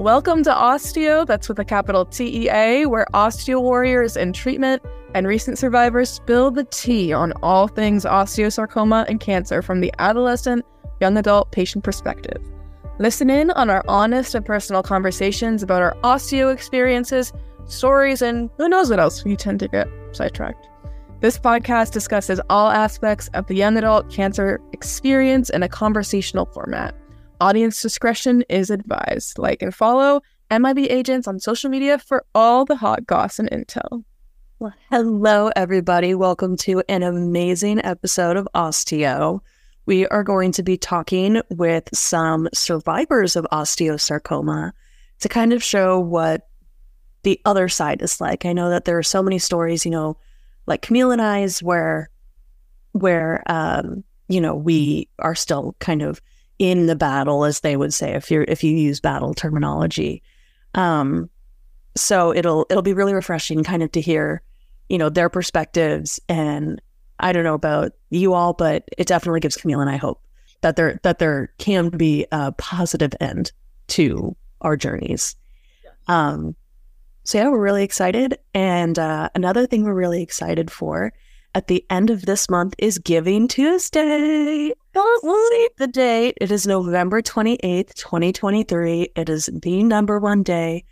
Welcome to Osteo, that's with a capital T E A, where osteo warriors in treatment and recent survivors spill the tea on all things osteosarcoma and cancer from the adolescent, young adult patient perspective. Listen in on our honest and personal conversations about our osteo experiences, stories, and who knows what else we tend to get sidetracked. This podcast discusses all aspects of the young adult cancer experience in a conversational format. Audience discretion is advised. Like and follow MIB agents on social media for all the hot goss and intel. Well, hello, everybody. Welcome to an amazing episode of Osteo. We are going to be talking with some survivors of osteosarcoma to kind of show what the other side is like. I know that there are so many stories, you know, like Camille and I's, where where um, you know we are still kind of in the battle, as they would say, if you're if you use battle terminology. Um, so it'll it'll be really refreshing, kind of to hear, you know, their perspectives. And I don't know about you all, but it definitely gives Camille and I hope that there that there can be a positive end to our journeys. Um, so yeah, we're really excited. And uh, another thing we're really excited for at the end of this month is Giving Tuesday. Don't save the date. It is November 28th, 2023. It is the number one day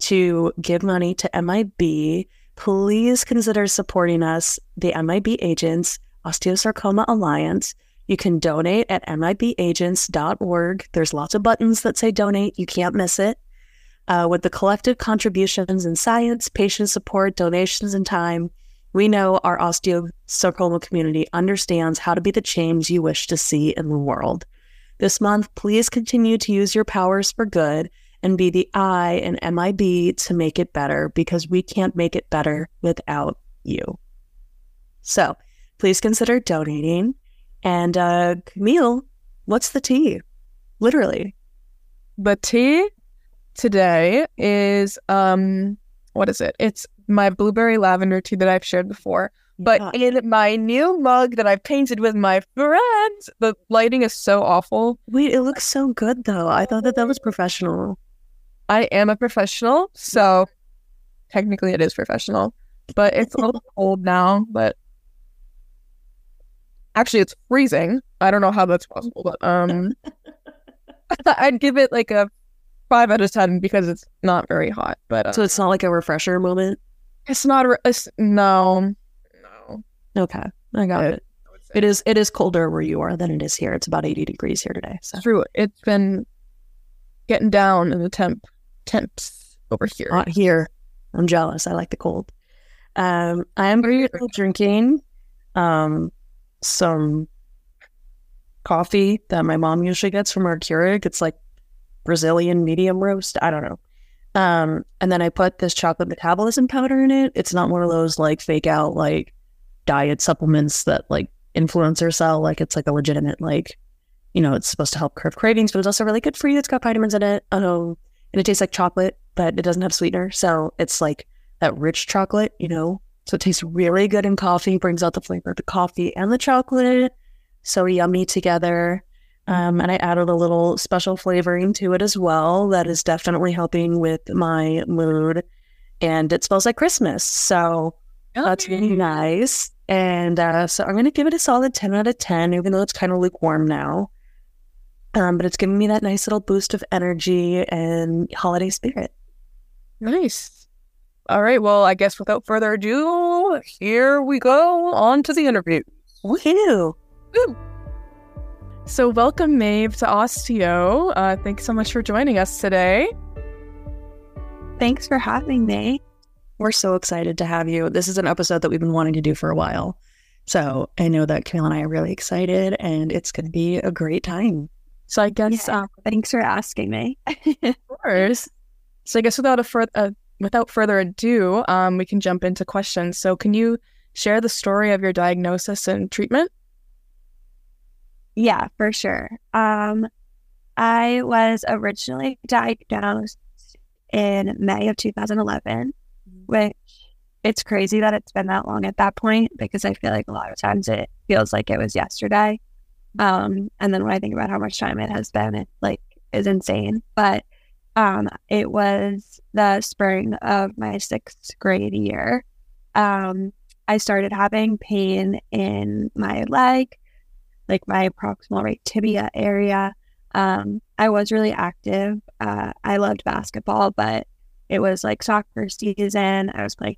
to give money to MIB. Please consider supporting us, the MIB Agents, Osteosarcoma Alliance. You can donate at mibagents.org. There's lots of buttons that say donate. You can't miss it. Uh, with the collective contributions in science, patient support, donations, and time, we know our osteosarcoma community understands how to be the change you wish to see in the world. This month, please continue to use your powers for good and be the I in MIB to make it better because we can't make it better without you. So please consider donating. And uh, Camille, what's the tea? Literally. The tea today is um what is it? It's my blueberry lavender tea that I've shared before. But in my new mug that I've painted with my friends, the lighting is so awful. Wait, it looks so good though. I thought that that was professional. I am a professional, so technically it is professional, but it's a little cold now. But actually, it's freezing. I don't know how that's possible, but um, I'd give it like a five out of ten because it's not very hot. But uh, so it's not like a refresher moment. It's not a, it's, no, no. Okay, I got it. It is it is colder where you are than it is here. It's about eighty degrees here today. So true. It's been getting down in the temp temps over here. Not here. I'm jealous. I like the cold. Um, I am drinking um some coffee that my mom usually gets from our Keurig. It's like Brazilian medium roast. I don't know. Um, and then I put this chocolate metabolism powder in it. It's not one of those like fake out like diet supplements that like influencers sell. Like it's like a legitimate like, you know, it's supposed to help curb cravings, but it's also really good for you. It's got vitamins in it. Um, and it tastes like chocolate, but it doesn't have sweetener. So it's like that rich chocolate, you know. So it tastes really good in coffee, brings out the flavor of the coffee and the chocolate. So yummy together. Um, and I added a little special flavoring to it as well. That is definitely helping with my mood. And it smells like Christmas. So okay. that's really nice. And uh, so I'm going to give it a solid 10 out of 10, even though it's kind of lukewarm now. Um, but it's giving me that nice little boost of energy and holiday spirit. Nice. All right. Well, I guess without further ado, here we go on to the interview. Woohoo! Woo. So, welcome, Maeve, to Osteo. Uh, thanks so much for joining us today. Thanks for having me. We're so excited to have you. This is an episode that we've been wanting to do for a while. So, I know that Camille and I are really excited, and it's going to be a great time. So, I guess yeah, um, thanks for asking me. of course. So, I guess without a fur- uh, without further ado, um, we can jump into questions. So, can you share the story of your diagnosis and treatment? Yeah, for sure. Um, I was originally diagnosed in May of 2011, mm-hmm. which it's crazy that it's been that long at that point because I feel like a lot of times it feels like it was yesterday. Um, and then when I think about how much time it has been, it like is insane. But Um, it was the spring of my sixth grade year. Um, I started having pain in my leg, like my proximal right tibia area. Um, I was really active. Uh, I loved basketball, but it was like soccer season. I was playing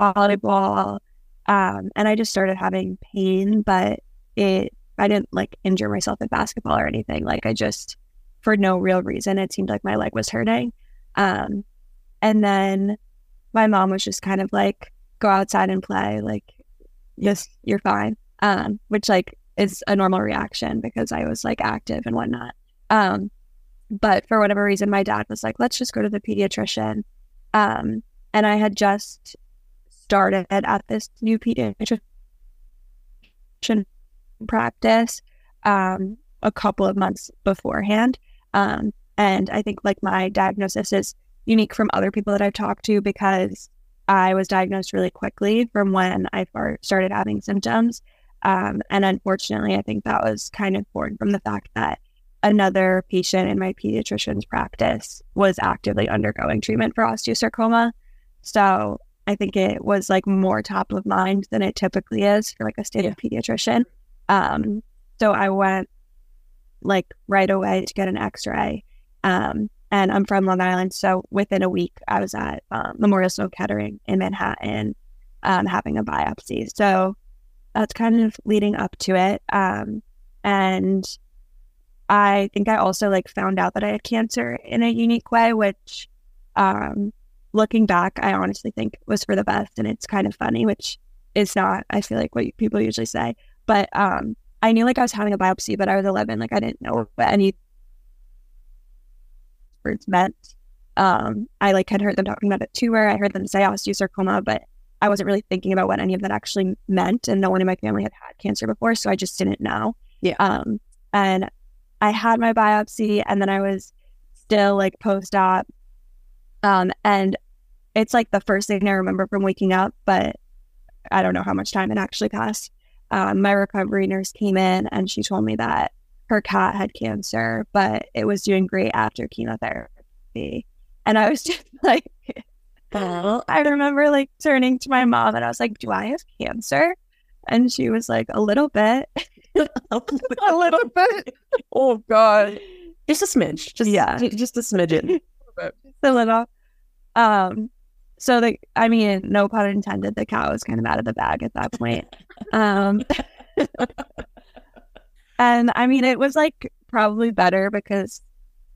volleyball, um, and I just started having pain. But it, I didn't like injure myself in basketball or anything. Like I just, for no real reason, it seemed like my leg was hurting. Um, and then my mom was just kind of like, "Go outside and play. Like, yes, you're fine." Um, which like is a normal reaction because I was like active and whatnot. Um, but for whatever reason, my dad was like, let's just go to the pediatrician. Um, and I had just started at this new pediatrician practice um, a couple of months beforehand. Um, and I think like my diagnosis is unique from other people that I've talked to because I was diagnosed really quickly from when I started having symptoms. Um, and unfortunately, I think that was kind of born from the fact that another patient in my pediatrician's practice was actively undergoing treatment for osteosarcoma. So I think it was like more top of mind than it typically is for like a state yeah. pediatrician. Um, so I went like right away to get an X-ray. Um, and I'm from Long Island, so within a week I was at um, Memorial Sloan Kettering in Manhattan um, having a biopsy. So that's kind of leading up to it. Um, and I think I also like found out that I had cancer in a unique way, which um, looking back, I honestly think was for the best. And it's kind of funny, which is not, I feel like what people usually say. But um, I knew like I was having a biopsy, but I was 11. Like I didn't know what any words meant. Um, I like had heard them talking about a tumor. I heard them say osteosarcoma, but I wasn't really thinking about what any of that actually meant. And no one in my family had had cancer before. So I just didn't know. Yeah. Um, and I had my biopsy and then I was still like post op. Um, and it's like the first thing I remember from waking up, but I don't know how much time it actually passed. Um, my recovery nurse came in and she told me that her cat had cancer, but it was doing great after chemotherapy. And I was just like, I remember like turning to my mom and I was like, Do I have cancer? And she was like, A little bit. a little bit. Oh God. Just a smidge. Just yeah. Just a smidgen. just a little. Um so the I mean, no pun intended, the cow was kind of out of the bag at that point. um and I mean it was like probably better because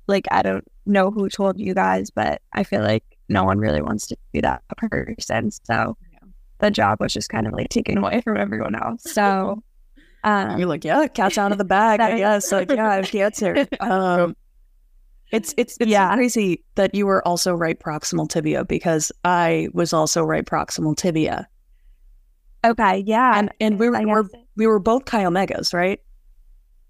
like I don't know who told you guys, but I feel like no one really wants to be that person. So yeah. the job was just kind of like taken away from everyone else. So um, You're like, yeah, cat's out of the bag. I guess. Like, yeah, I have cancer. Um, it's it's it's yeah. crazy that you were also right proximal tibia because I was also right proximal tibia. Okay, yeah, and and we were, were we were both chi omegas, right?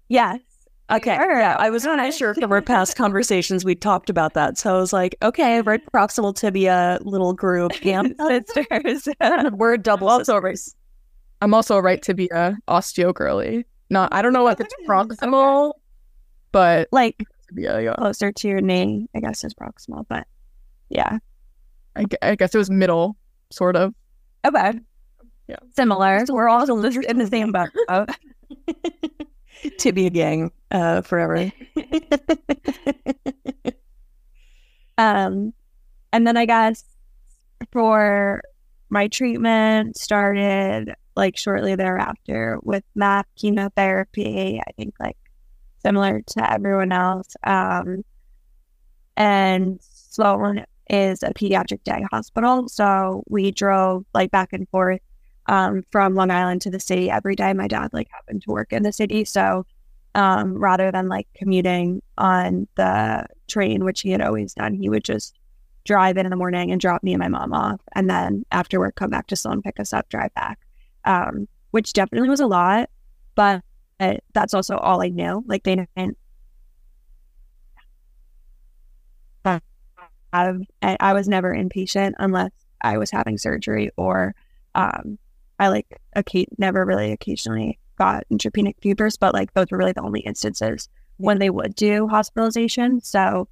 Yes. Okay. Yeah, I was not sure from our past conversations we talked about that. So I was like, okay, mm-hmm. right proximal tibia little group, yeah, sisters. we're double also sisters. I'm also a right tibia osteo girly. Not I don't know what it's proximal, okay. but like tibia, yeah. closer to your knee, I guess is proximal. But yeah, I, I guess it was middle, sort of. Okay. Yeah. Similar. We're all in the same boat. tibia gang uh, forever. um, and then I guess for my treatment started like shortly thereafter with MAP chemotherapy. I think like similar to everyone else. Um, and Sloan is a pediatric day hospital, so we drove like back and forth um, from Long Island to the city every day. My dad like happened to work in the city, so um, rather than like commuting on the train, which he had always done, he would just drive in in the morning and drop me and my mom off, and then after work come back to Sloan, pick us up, drive back um, which definitely was a lot, but that's also all I knew. Like they didn't. I, I was never inpatient unless I was having surgery or um, I like okay, never really occasionally got neutropenic fevers, but like those were really the only instances when they would do hospitalization. So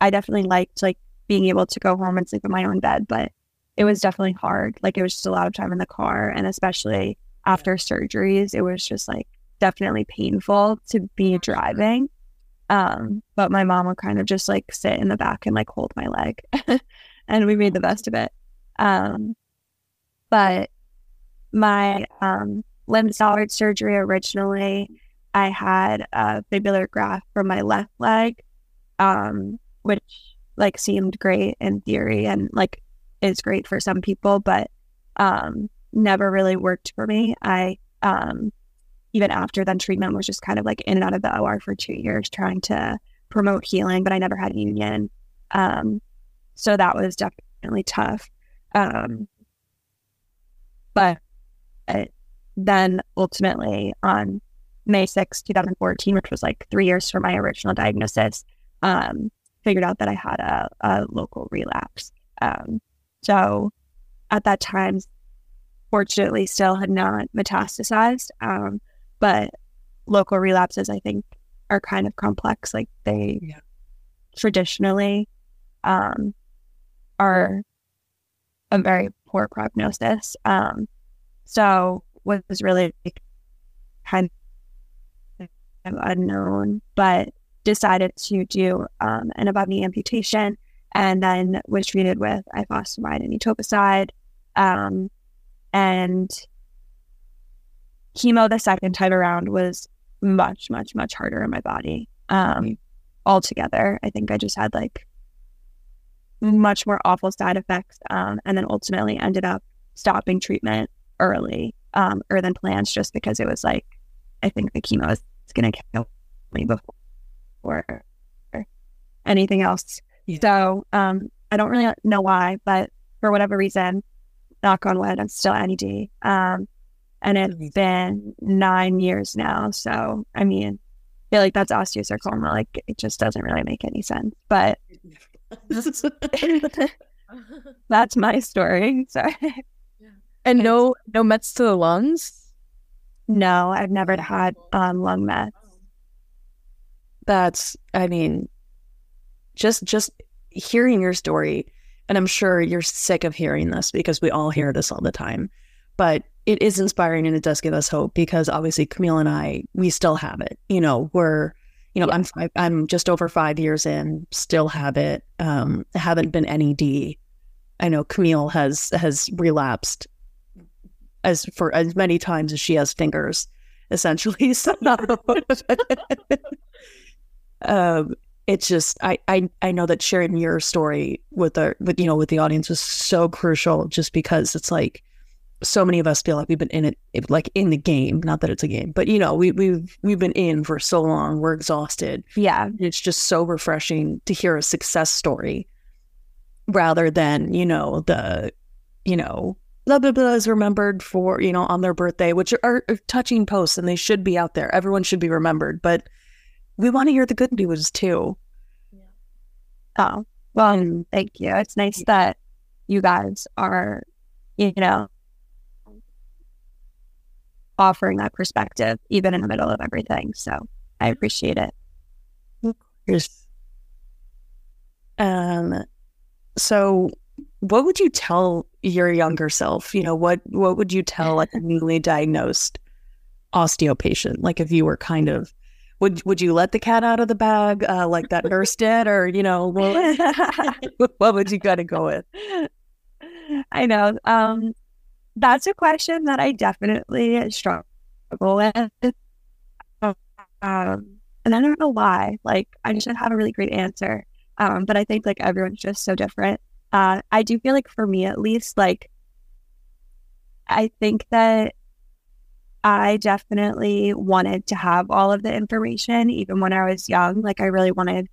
I definitely liked like being able to go home and sleep in my own bed, but it was definitely hard. Like it was just a lot of time in the car, and especially after surgeries, it was just like definitely painful to be driving. Um, but my mom would kind of just like sit in the back and like hold my leg, and we made the best of it. Um, but my um, limb salvage surgery originally, I had a fibular graft from my left leg, um, which like seemed great in theory and like is great for some people, but um, never really worked for me. I um, even after then treatment was just kind of like in and out of the OR for two years trying to promote healing, but I never had union. Um, so that was definitely tough. Um, but then ultimately on May 6, 2014, which was like three years from my original diagnosis, um, figured out that I had a, a local relapse. Um, so at that time, fortunately, still had not metastasized. Um, but local relapses, I think, are kind of complex. Like they yeah. traditionally um, are a very poor prognosis. Um, so was really kind of unknown, but decided to do um, an above knee amputation and then was treated with ifosfamide and etoposide. Um, and chemo the second time around was much, much, much harder in my body. Um, altogether, I think I just had like much more awful side effects, um, and then ultimately ended up stopping treatment early, um, or than plans, just because it was like I think the chemo is going to kill me before or anything else. Yeah. So um, I don't really know why, but for whatever reason, knock on wood, I'm still NED. Um, and it's been nine years now. So, I mean, I feel like that's osteosarcoma. Like, it just doesn't really make any sense. But that's my story. Sorry. And no, no mets to the lungs. No, I've never had um, lung mets. That's, I mean, just just hearing your story, and I'm sure you're sick of hearing this because we all hear this all the time, but it is inspiring and it does give us hope because obviously Camille and I, we still have it. You know, we're, you know, yeah. I'm five, I'm just over five years in, still have it. Um, haven't been NED. I know Camille has has relapsed as for as many times as she has fingers, essentially. So, um, it's just I, I I know that sharing your story with the with you know with the audience was so crucial just because it's like so many of us feel like we've been in it like in the game. Not that it's a game but you know we we've we've been in for so long. We're exhausted. Yeah. It's just so refreshing to hear a success story rather than you know the you know blah blah blah is remembered for you know on their birthday which are, are touching posts and they should be out there everyone should be remembered but we want to hear the good news too. Yeah. Oh, well, and, thank you. It's nice that you guys are, you know, offering that perspective, even in the middle of everything. So I appreciate it. Yes. Um, so what would you tell your younger self? You know, what what would you tell like a newly diagnosed osteo patient? Like if you were kind of would would you let the cat out of the bag uh, like that nurse did, or you know, what, what would you got to go with? I know. Um, that's a question that I definitely struggle with. Um, and I don't know why. Like, I just have a really great answer. Um, but I think like everyone's just so different. Uh, I do feel like for me at least, like, I think that I definitely wanted to have all of the information, even when I was young. Like, I really wanted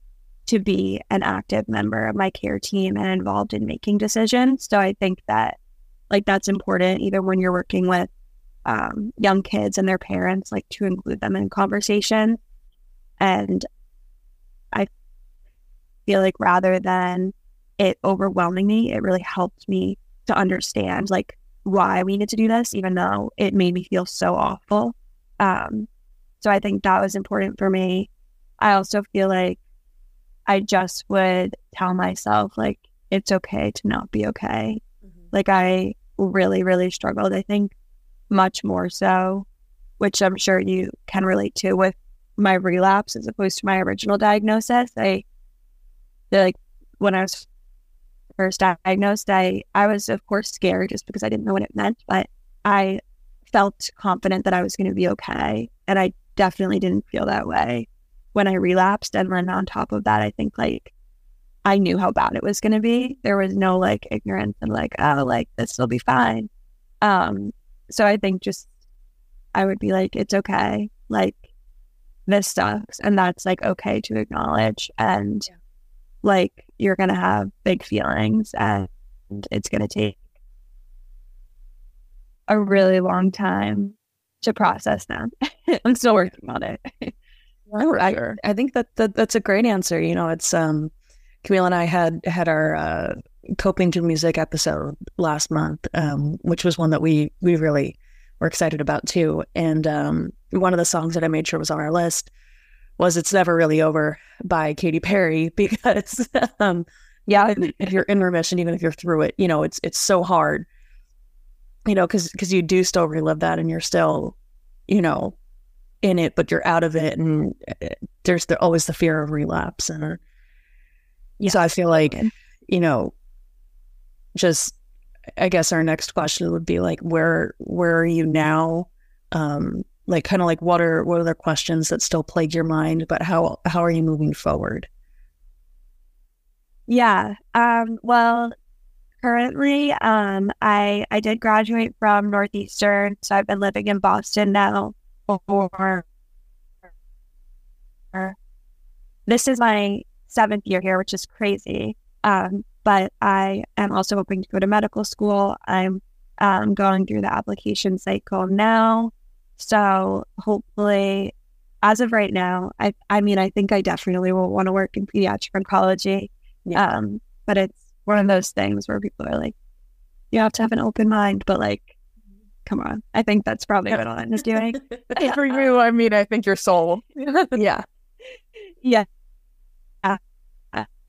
to be an active member of my care team and involved in making decisions. So I think that, like, that's important, even when you're working with um, young kids and their parents, like, to include them in conversation. And I feel like rather than it overwhelming me, it really helped me to understand, like, why we needed to do this, even though it made me feel so awful. Um, so I think that was important for me. I also feel like I just would tell myself like it's okay to not be okay. Mm-hmm. Like I really, really struggled. I think much more so, which I'm sure you can relate to with my relapse as opposed to my original diagnosis. I like when I was first diagnosed, I I was of course scared just because I didn't know what it meant, but I felt confident that I was going to be okay, and I definitely didn't feel that way when I relapsed. And then on top of that, I think like I knew how bad it was going to be. There was no like ignorance and like, oh, like this will be fine. Um, so I think just I would be like, it's okay. Like this sucks. And that's like okay to acknowledge. And yeah. like you're going to have big feelings and it's going to take a really long time to process them. I'm still working on it. I, sure. I, think that, that that's a great answer. You know, it's um, Camille and I had had our uh, coping to music episode last month, um, which was one that we we really were excited about too. And um, one of the songs that I made sure was on our list was "It's Never Really Over" by Katy Perry because, um, yeah, if you're in remission, even if you're through it, you know, it's it's so hard, you know, because because you do still relive that, and you're still, you know, in it, but you're out of it, and uh, there's the, always the fear of relapse, and yeah. so I feel like, you know, just I guess our next question would be like, where where are you now? Um, like kind of like what are what are the questions that still plague your mind, but how how are you moving forward? Yeah. Um, well, currently, um, I I did graduate from Northeastern, so I've been living in Boston now for this is my seventh year here, which is crazy. Um, but I am also hoping to go to medical school. I'm um, going through the application cycle now. So hopefully, as of right now, I, I mean, I think I definitely will want to work in pediatric oncology. Yeah. Um, but it's one of those things where people are like, you have to have an open mind, but like, come on. I think that's probably what is doing. For you, I mean, I think you're sold. yeah. Yeah.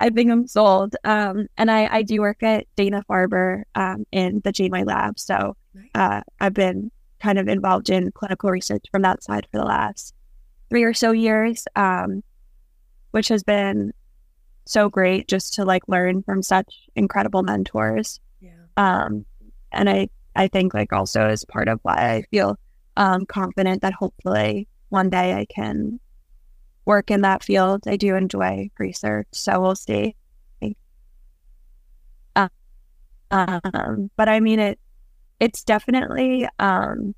I think I'm sold. Um, and I, I do work at Dana Farber um, in the Janeway lab. So uh, I've been kind of involved in clinical research from that side for the last three or so years, um, which has been so great just to like learn from such incredible mentors. Yeah. Um, and I I think like also is part of why I feel um, confident that hopefully one day I can work in that field. I do enjoy research, so we'll see. Um, but I mean it. It's definitely um,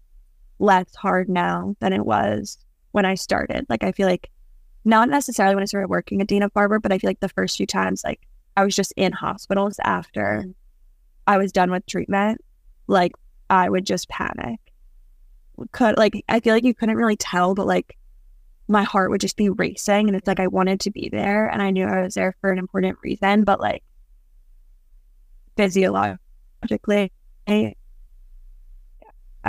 less hard now than it was when I started. Like I feel like not necessarily when I started working at Dana Farber, but I feel like the first few times, like I was just in hospitals after mm. I was done with treatment like I would just panic. Could like I feel like you couldn't really tell, but like my heart would just be racing and it's like I wanted to be there and I knew I was there for an important reason, but like physiologically I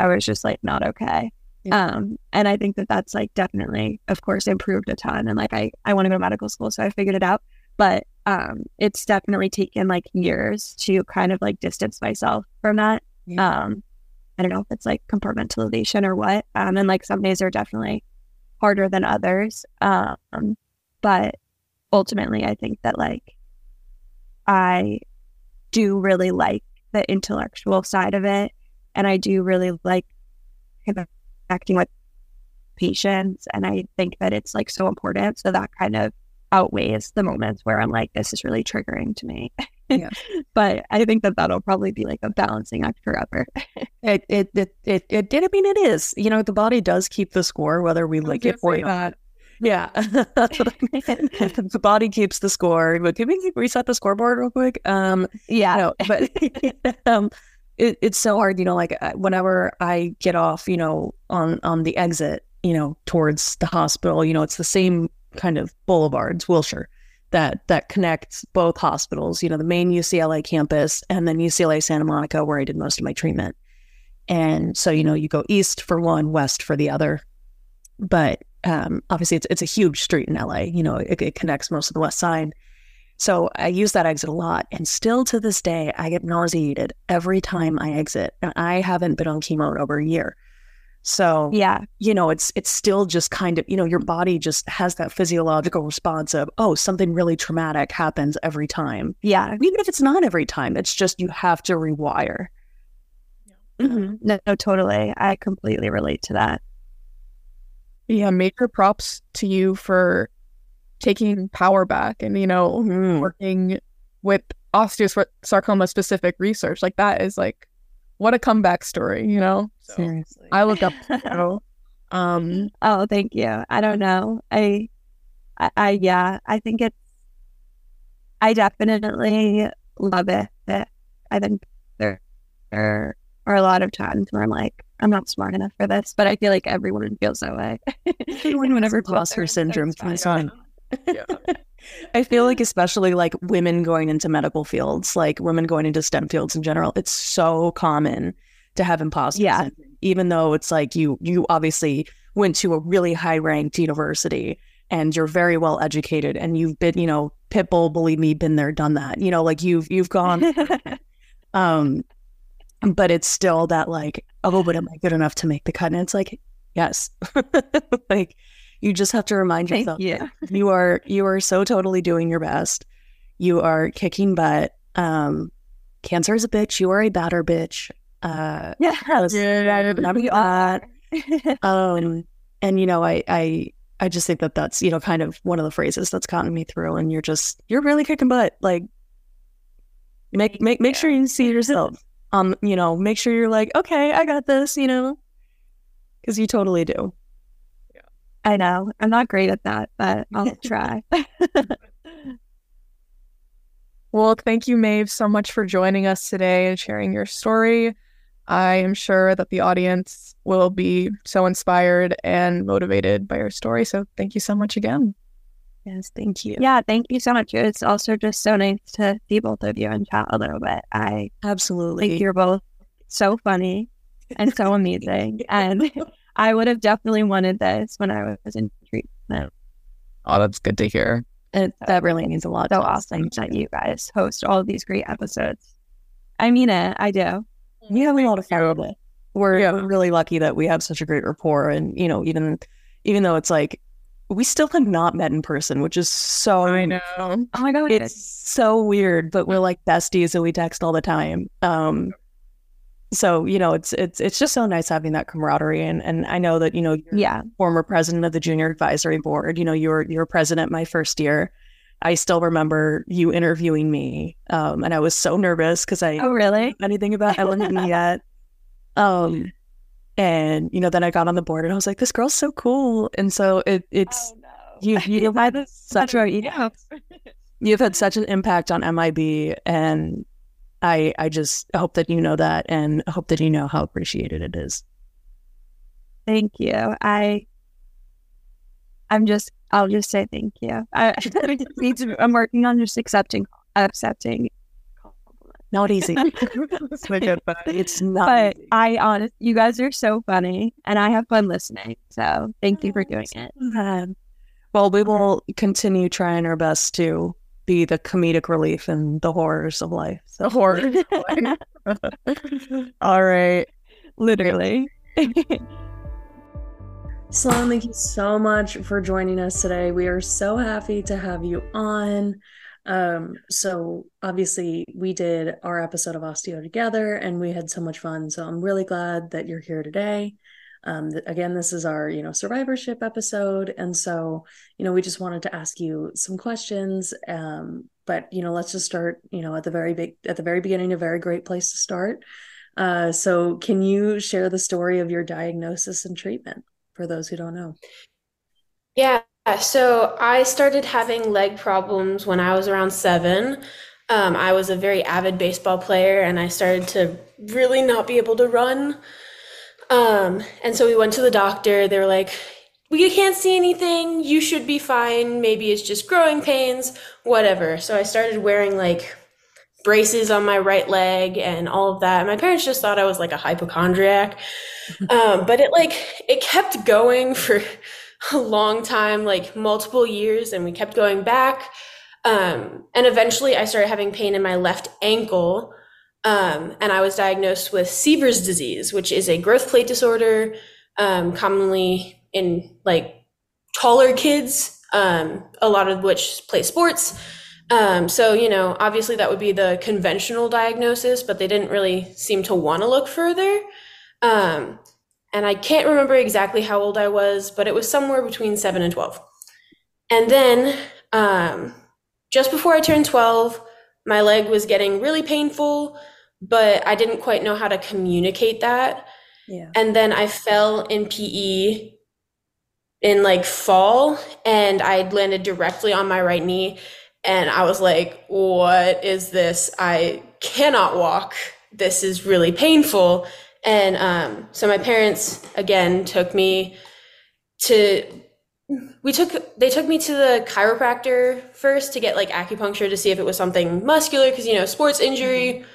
was just like not okay. Yeah. Um, and I think that that's like definitely, of course, improved a ton. And like I, I want to go to medical school, so I figured it out. But um, it's definitely taken like years to kind of like distance myself from that. Yeah. Um, I don't know if it's like compartmentalization or what. Um, and like some days are definitely harder than others. Um, but ultimately, I think that like I do really like the intellectual side of it, and I do really like connecting with patients, and I think that it's like so important. So that kind of outweighs the moments where I'm like, this is really triggering to me. Yeah. but I think that that'll probably be like a balancing act forever. it, it, it, it, it did. I mean, it is, you know, the body does keep the score, whether we like it or not. Yeah. the body keeps the score. But can we reset the scoreboard real quick? Um, yeah. No, but um, it, it's so hard, you know, like whenever I get off, you know, on, on the exit, you know, towards the hospital, you know, it's the same kind of boulevards, Wilshire, that that connects both hospitals, you know, the main UCLA campus and then UCLA Santa Monica, where I did most of my treatment. And so, you know, you go east for one, west for the other. But um, obviously it's it's a huge street in LA. You know, it, it connects most of the West Side. So I use that exit a lot, and still to this day, I get nauseated every time I exit, and I haven't been on chemo in over a year. So Yeah. you know, it's it's still just kind of you know your body just has that physiological response of oh something really traumatic happens every time, Yeah. even if it's not every time. It's just you have to rewire. Mhm. No, no, totally. I completely relate to that. Yeah, major props to you for taking power back and, you know, Mm. working with osteosarcoma specific research. Like that is like what a comeback story, you know? So Seriously, I look up to you. Um Oh, thank you. I don't know. I, I, I yeah, I think it's, I definitely love it. I think there, there are a lot of times where I'm like, I'm not smart enough for this, but I feel like everyone feels that way. Everyone whenever It's imposter fine. syndrome It's comes fine. on. Yeah. I feel like especially like women going into medical fields, like women going into STEM fields in general, it's so common to have imposter Yeah. syndrome, even though it's like you you obviously went to a really high ranked university and you're very well educated and you've been, you know, Pitbull, believe me, been there, done that. You know, like you've you've gone um but it's still that like, oh, but am I good enough to make the cut? And it's like, yes. like you just have to remind yourself you. you are you are so totally doing your best. You are kicking butt. Um, cancer is a bitch. You are a batter bitch. Uh, Yeah. Yeah. Um, and you know, I I I just think that that's you know kind of one of the phrases that's gotten me through. And you're just you're really kicking butt. Like make make make sure you see yourself. Um, you know, make sure you're like, okay, I got this. You know, because you totally do. I know. I'm not great at that, but I'll try. Well, thank you, Maeve, so much for joining us today and sharing your story. I am sure that the audience will be so inspired and motivated by your story. So thank you so much again. Yes, thank you. yeah, thank you so much. It's also just so nice to see both of you and chat a little bit. I Absolutely. think you're both so funny and so amazing. and I would have definitely wanted this when I was in treatment. Oh, that's good to hear. And that really means a lot. So awesome that you. you guys host all of these great episodes. I mean it. I do. We have a lot of fun. We're, Yeah. really lucky that we have such a great rapport, and you know, even even though it's like we still have not met in person, which is so I know. Oh my god. it's so weird, but we're like besties and we text all the time. Um, so you know, it's it's it's just so nice having that camaraderie, and and I know that you know you're yeah. former president of the junior advisory board. You know, you were you were president my first year. I still remember you interviewing me, um, and I was so nervous because I Oh really? anything about Ellen yet. Um, and you know, then I got on the board and I was like, this girl's so cool. And so it it's no. you you've had such a yeah. you've had such an impact on MIB, and I I just hope that you know that, and hope that you know how appreciated it is. Thank you. I I'm just I'll just say thank you. I need to, I'm working on just accepting accepting. Not easy. It's a good one. it's not. But easy. I honest you guys are so funny and I have fun listening. So thank you for oh, doing it. Well, we will continue trying our best to be the comedic relief in the horrors of life. The horror. All right. Literally. Sloane, thank you so much for joining us today. We are so happy to have you on. Um, so obviously we did our episode of Osteo together and we had so much fun. So I'm really glad that you're here today. Um, again, this is our, you know, survivorship episode. And so, you know, we just wanted to ask you some questions. Um, but you know, let's just start, you know, at the very big at the very beginning, a very great place to start. Uh, so can you share the story of your diagnosis and treatment? for those who don't know? Yeah, so I started having leg problems when I was around seven. Um, I was a very avid baseball player and I started to really not be able to run. Um, and so we went to the doctor. They were like, We can't see anything. You should be fine. Maybe it's just growing pains, whatever. So I started wearing like braces on my right leg and all of that. My parents just thought I was like a hypochondriac. Um, but it like it kept going for a long time, like multiple years, and we kept going back. Um, and eventually I started having pain in my left ankle. Um, and I was diagnosed with Sever's disease, which is a growth plate disorder, um, commonly in like taller kids, um, a lot of which play sports. Um, so, you know, obviously that would be the conventional diagnosis, but they didn't really seem to want to look further. Um, and I can't remember exactly how old I was, but it was somewhere between seven and 12. And then, um, just before I turned 12, my leg was getting really painful, but I didn't quite know how to communicate that. Yeah. And then I fell in PE in like fall and I landed directly on my right knee and I was like, what is this? I cannot walk. This is really painful. And um, so my parents again took me to we took they took me to the chiropractor first to get like acupuncture to see if it was something muscular because you know sports injury mm-hmm.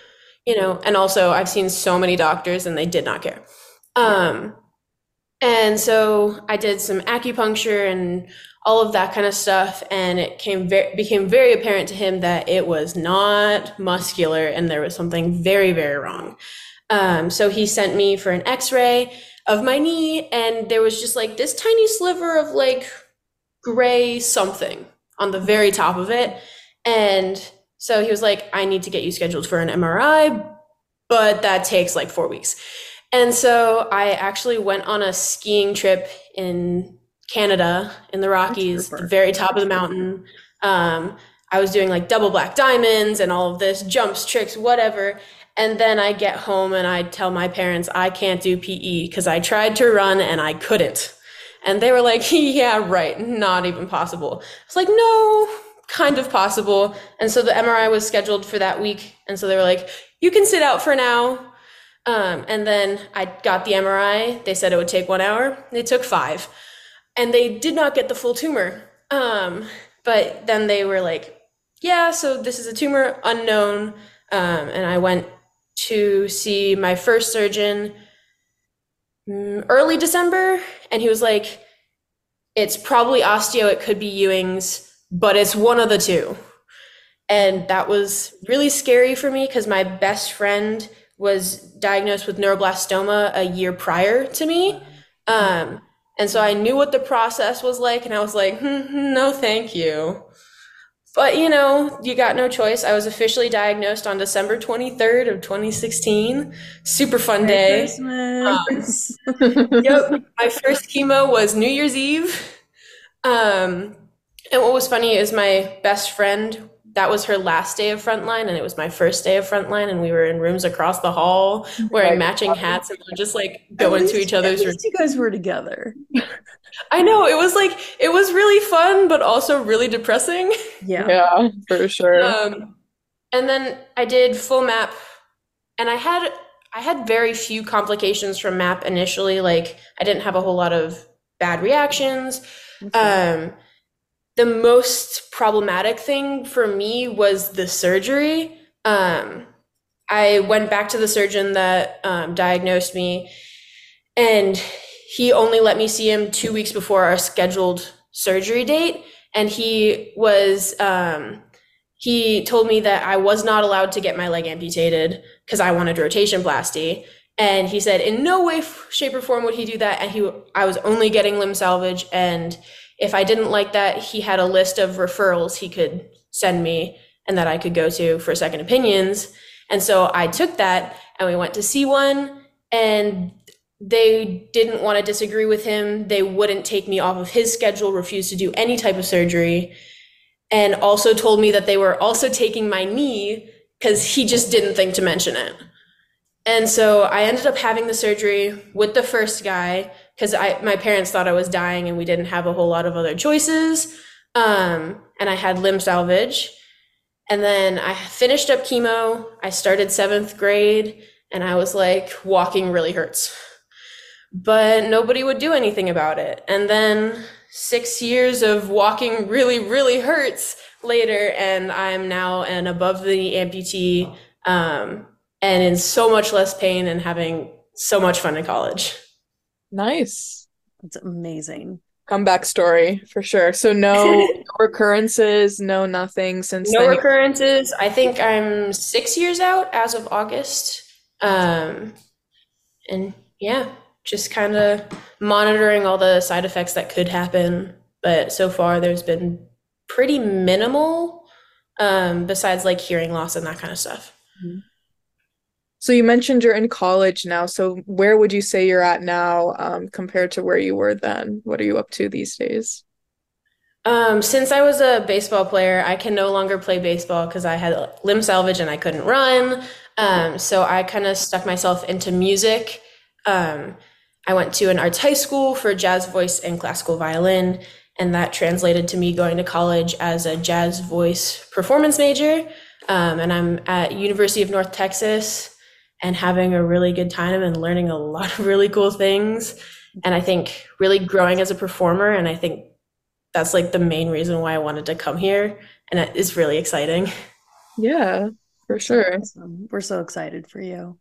You know and also i've seen so many doctors and they did not care. Um and so i did some acupuncture and all of that kind of stuff and it came very, became very apparent to him that it was not muscular and there was something very very wrong. Um, so he sent me for an x-ray of my knee and there was just like this tiny sliver of like gray something on the very top of it. And so he was like i need to get you scheduled for an mri but that takes like four weeks. And so i actually went on a skiing trip in canada in the rockies the very top of the mountain. Um, i was doing like double black diamonds and all of this jumps tricks whatever. And then I get home and I tell my parents I can't do PE because I tried to run and I couldn't. And they were like, yeah, right, not even possible. It's like, no, kind of possible. And so the MRI was scheduled for that week. And so they were like, you can sit out for now. Um, and then I got the MRI. They said it would take one hour. It took five. And they did not get the full tumor. Um, but then they were like, yeah, so this is a tumor unknown. Um, and I went to see my first surgeon mm, early December, and he was like, It's probably osteo, it could be Ewing's, but it's one of the two. And that was really scary for me because my best friend was diagnosed with neuroblastoma a year prior to me. Um, and so I knew what the process was like, and I was like, hmm, no, thank you. But you know, you got no choice. I was officially diagnosed on December 23rd of 2016. Super fun Merry day. Um, yep. My first chemo was New Year's Eve. Um, and what was funny is my best friend, that was her last day of frontline and it was my first day of frontline and we were in rooms across the hall wearing matching hats and we just like go into each other's rooms. You guys were together. I know it was like it was really fun, but also really depressing. Yeah, yeah, for sure. Um, and then I did full map, and I had I had very few complications from map initially. Like I didn't have a whole lot of bad reactions. Um, the most problematic thing for me was the surgery. Um, I went back to the surgeon that um, diagnosed me, and he only let me see him two weeks before our scheduled surgery date. And he was, um, he told me that I was not allowed to get my leg amputated because I wanted rotationplasty. And he said, in no way, shape, or form would he do that. And he, I was only getting limb salvage. And if I didn't like that, he had a list of referrals he could send me and that I could go to for second opinions. And so I took that and we went to see one. And they didn't want to disagree with him. They wouldn't take me off of his schedule, refused to do any type of surgery, and also told me that they were also taking my knee because he just didn't think to mention it. And so I ended up having the surgery with the first guy because I my parents thought I was dying and we didn't have a whole lot of other choices. Um, and I had limb salvage. And then I finished up chemo. I started seventh grade and I was like, walking really hurts but nobody would do anything about it. And then six years of walking really, really hurts later, and I'm now an above the amputee um, and in so much less pain and having so much fun in college. Nice. It's amazing. comeback story for sure. So no recurrences, no nothing since no then. recurrences. I think I'm six years out as of August. Um, and yeah, just kind of monitoring all the side effects that could happen. But so far, there's been pretty minimal, um, besides like hearing loss and that kind of stuff. So you mentioned you're in college now. So where would you say you're at now, um, compared to where you were then? What are you up to these days? Um, since I was a baseball player, I can no longer play baseball because I had limb salvage and I couldn't run. Um, so I kind of stuck myself into music. Um, I went to an arts high school for jazz voice and classical violin, and that translated to me going to college as a jazz voice performance major. Um, and I'm at University of North Texas and having a really good time and learning a lot of really cool things. And I think really growing as a performer. And I think that's like the main reason why I wanted to come here. And it is really exciting. Yeah, for sure. Awesome. We're so excited for you.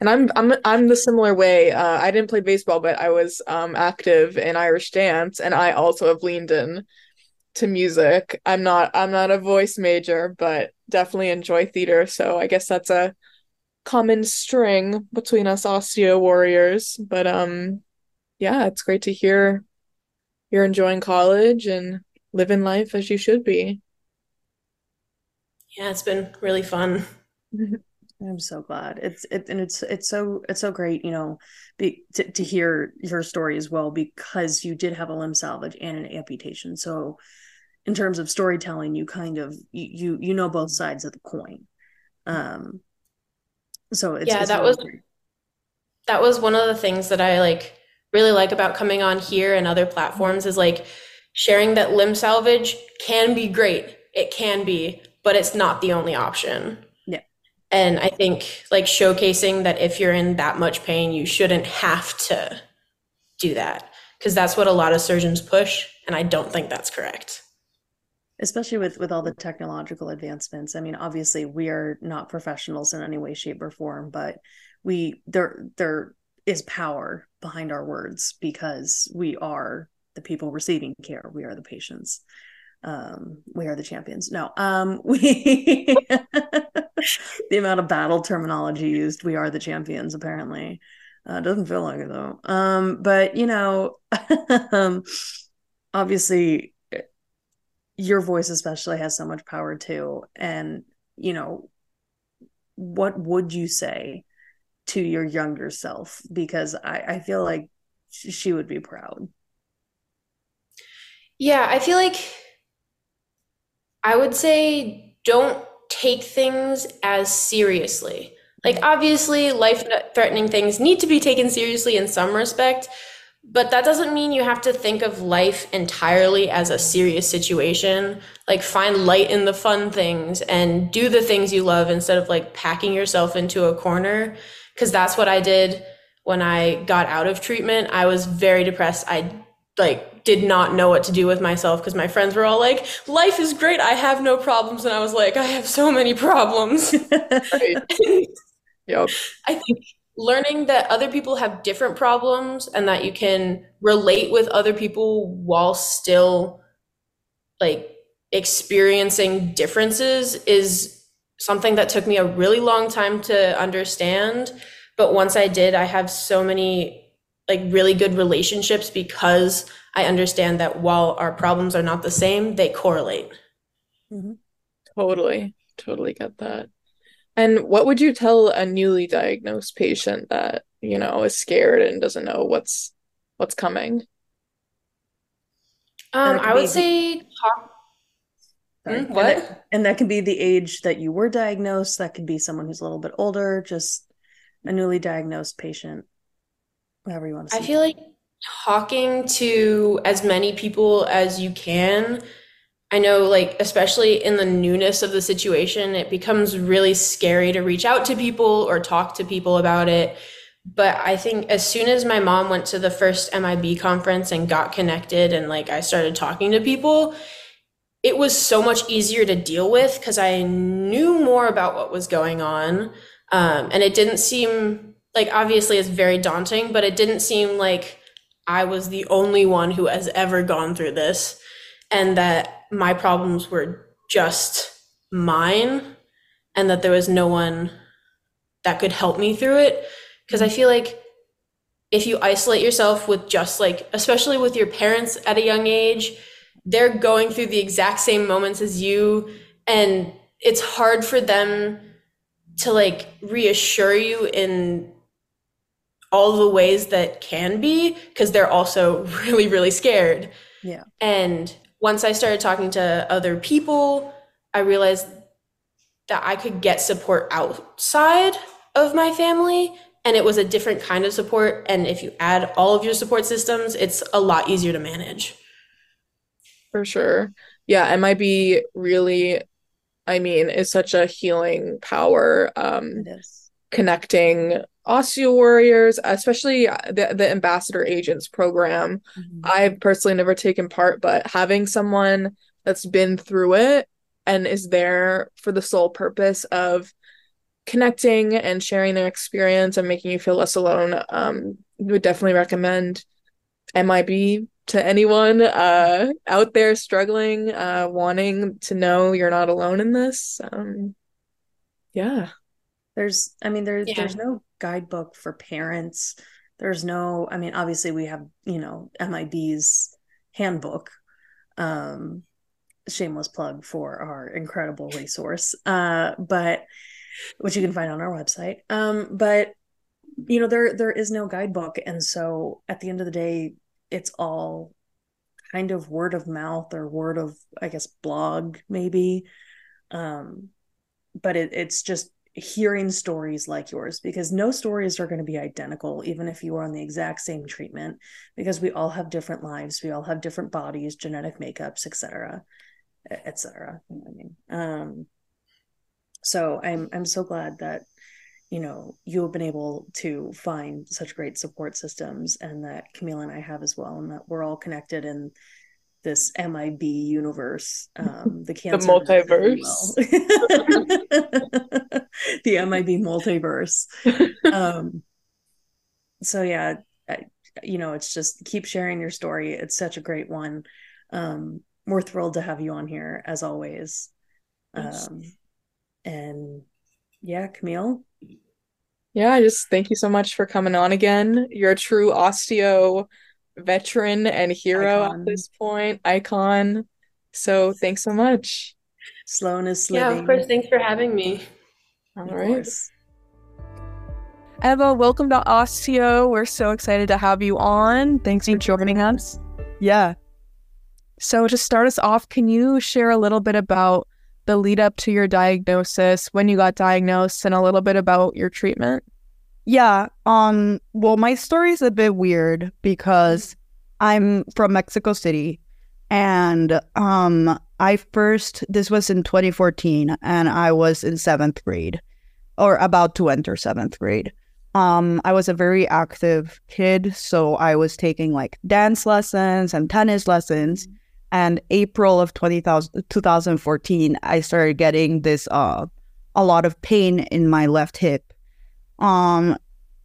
And I'm I'm I'm the similar way. Uh, I didn't play baseball, but I was um, active in Irish dance, and I also have leaned in to music. I'm not I'm not a voice major, but definitely enjoy theater. So I guess that's a common string between us osteo warriors. But um, yeah, it's great to hear you're enjoying college and living life as you should be. Yeah, it's been really fun. I'm so glad. It's it and it's it's so it's so great, you know, be, to to hear your story as well because you did have a limb salvage and an amputation. So, in terms of storytelling, you kind of you you know both sides of the coin. Um, so it's Yeah, it's that really was great. that was one of the things that I like really like about coming on here and other platforms is like sharing that limb salvage can be great. It can be, but it's not the only option. Yeah. And I think like showcasing that if you're in that much pain, you shouldn't have to do that because that's what a lot of surgeons push. And I don't think that's correct. Especially with with all the technological advancements. I mean obviously we are not professionals in any way shape or form but we there there is power behind our words because we are the people receiving care. We are the patients. Um we are the champions. No um we the amount of battle terminology used we are the champions apparently. Uh, doesn't feel like it though. Um but you know um obviously your voice especially has so much power too. And you know what would you say to your younger self? Because i i feel like she would be proud. Yeah, I feel like I would say don't take things as seriously. Like, mm-hmm. obviously, life threatening things need to be taken seriously in some respect, but that doesn't mean you have to think of life entirely as a serious situation. Like, find light in the fun things and do the things you love instead of like packing yourself into a corner. Because that's what I did when I got out of treatment. I was very depressed. I like did not know what to do with myself because my friends were all like, life is great. I have no problems. And I was like, I have so many problems. Yep. I think learning that other people have different problems and that you can relate with other people while still like experiencing differences is something that took me a really long time to understand. But once I did, I have so many like really good relationships because I understand that while our problems are not the same, they correlate. Mm-hmm. Totally. Totally get that. And what would you tell a newly diagnosed patient that, you know, is scared and doesn't know what's what's coming? Um, I would the- say talk. Sorry. Hmm, And what? that, and that can be the age that you were diagnosed that could be someone who's a little bit older just a newly diagnosed patient whatever you want to I say feel like talking to as many people as you can. I know, like, especially in the newness of the situation, it becomes really scary to reach out to people or talk to people about it. But I think as soon as my mom went to the first MIB conference and got connected and like I started talking to people, it was so much easier to deal with because I knew more about what was going on. Um, and it didn't seem like obviously it's very daunting, but it didn't seem like I was the only one who has ever gone through this and that my problems were just mine and that there was no one that could help me through it because I feel like if you isolate yourself with just like especially with your parents at a young age they're going through the exact same moments as you and it's hard for them to like reassure you in all the ways that can be because they're also really really scared Yeah. and once i started talking to other people i realized that i could get support outside of my family and it was a different kind of support and if you add all of your support systems it's a lot easier to manage For sure. Yeah, MIB really, I mean, is such a healing power. Um. Connecting osteo warriors, especially the the ambassador agents program. Mhm. I've personally never taken part, but having someone that's been through it and is there for the sole purpose of connecting and sharing their experience and making you feel less alone, um, would definitely recommend MIB to anyone uh out there struggling, uh wanting to know you're not alone in this. Um, yeah. There's, I mean, there's Yeah. there's no guidebook for parents. There's no, I mean, obviously we have, you know, MIB's handbook. Um, shameless plug for our incredible resource. Uh, but which you can find on our website. Um, but you know, there there is no guidebook, and so at the end of the day, it's all kind of word of mouth or word of, I guess, blog maybe. Um, but it, it's just hearing stories like yours because no stories are going to be identical even if you are on the exact same treatment because we all have different lives we all have different bodies genetic makeups etc etc you know i mean um so i'm i'm so glad that you know you have been able to find such great support systems and that camille and i have as well and that we're all connected in this MIB universe, um, the cancer the multiverse. the MIB multiverse. Um, so yeah, I, you know, it's just keep sharing your story. It's such a great one. Um, we're thrilled to have you on here as always. Um, and yeah, Camille, Yeah, I just thank you so much for coming on again. You're a true osteo veteran and hero Icon. at this point, icon. So thanks so much. Sloane is yeah of course thanks for having me All right. Eva, welcome to osTEAo. We're so excited to have you on. Thanks for joining us. Yeah. So, to start us off, can you share a little bit about the lead up to your diagnosis, when you got diagnosed, and a little bit about your treatment? Yeah. Um well my story is a bit weird because I'm from Mexico City and um I first this was in 2014 and I was in 7th grade or about to enter 7th grade. Um I was a very active kid so I was taking like dance lessons and tennis lessons. And April of 20,000 2014 I started getting this uh a lot of pain in my left hip. Um,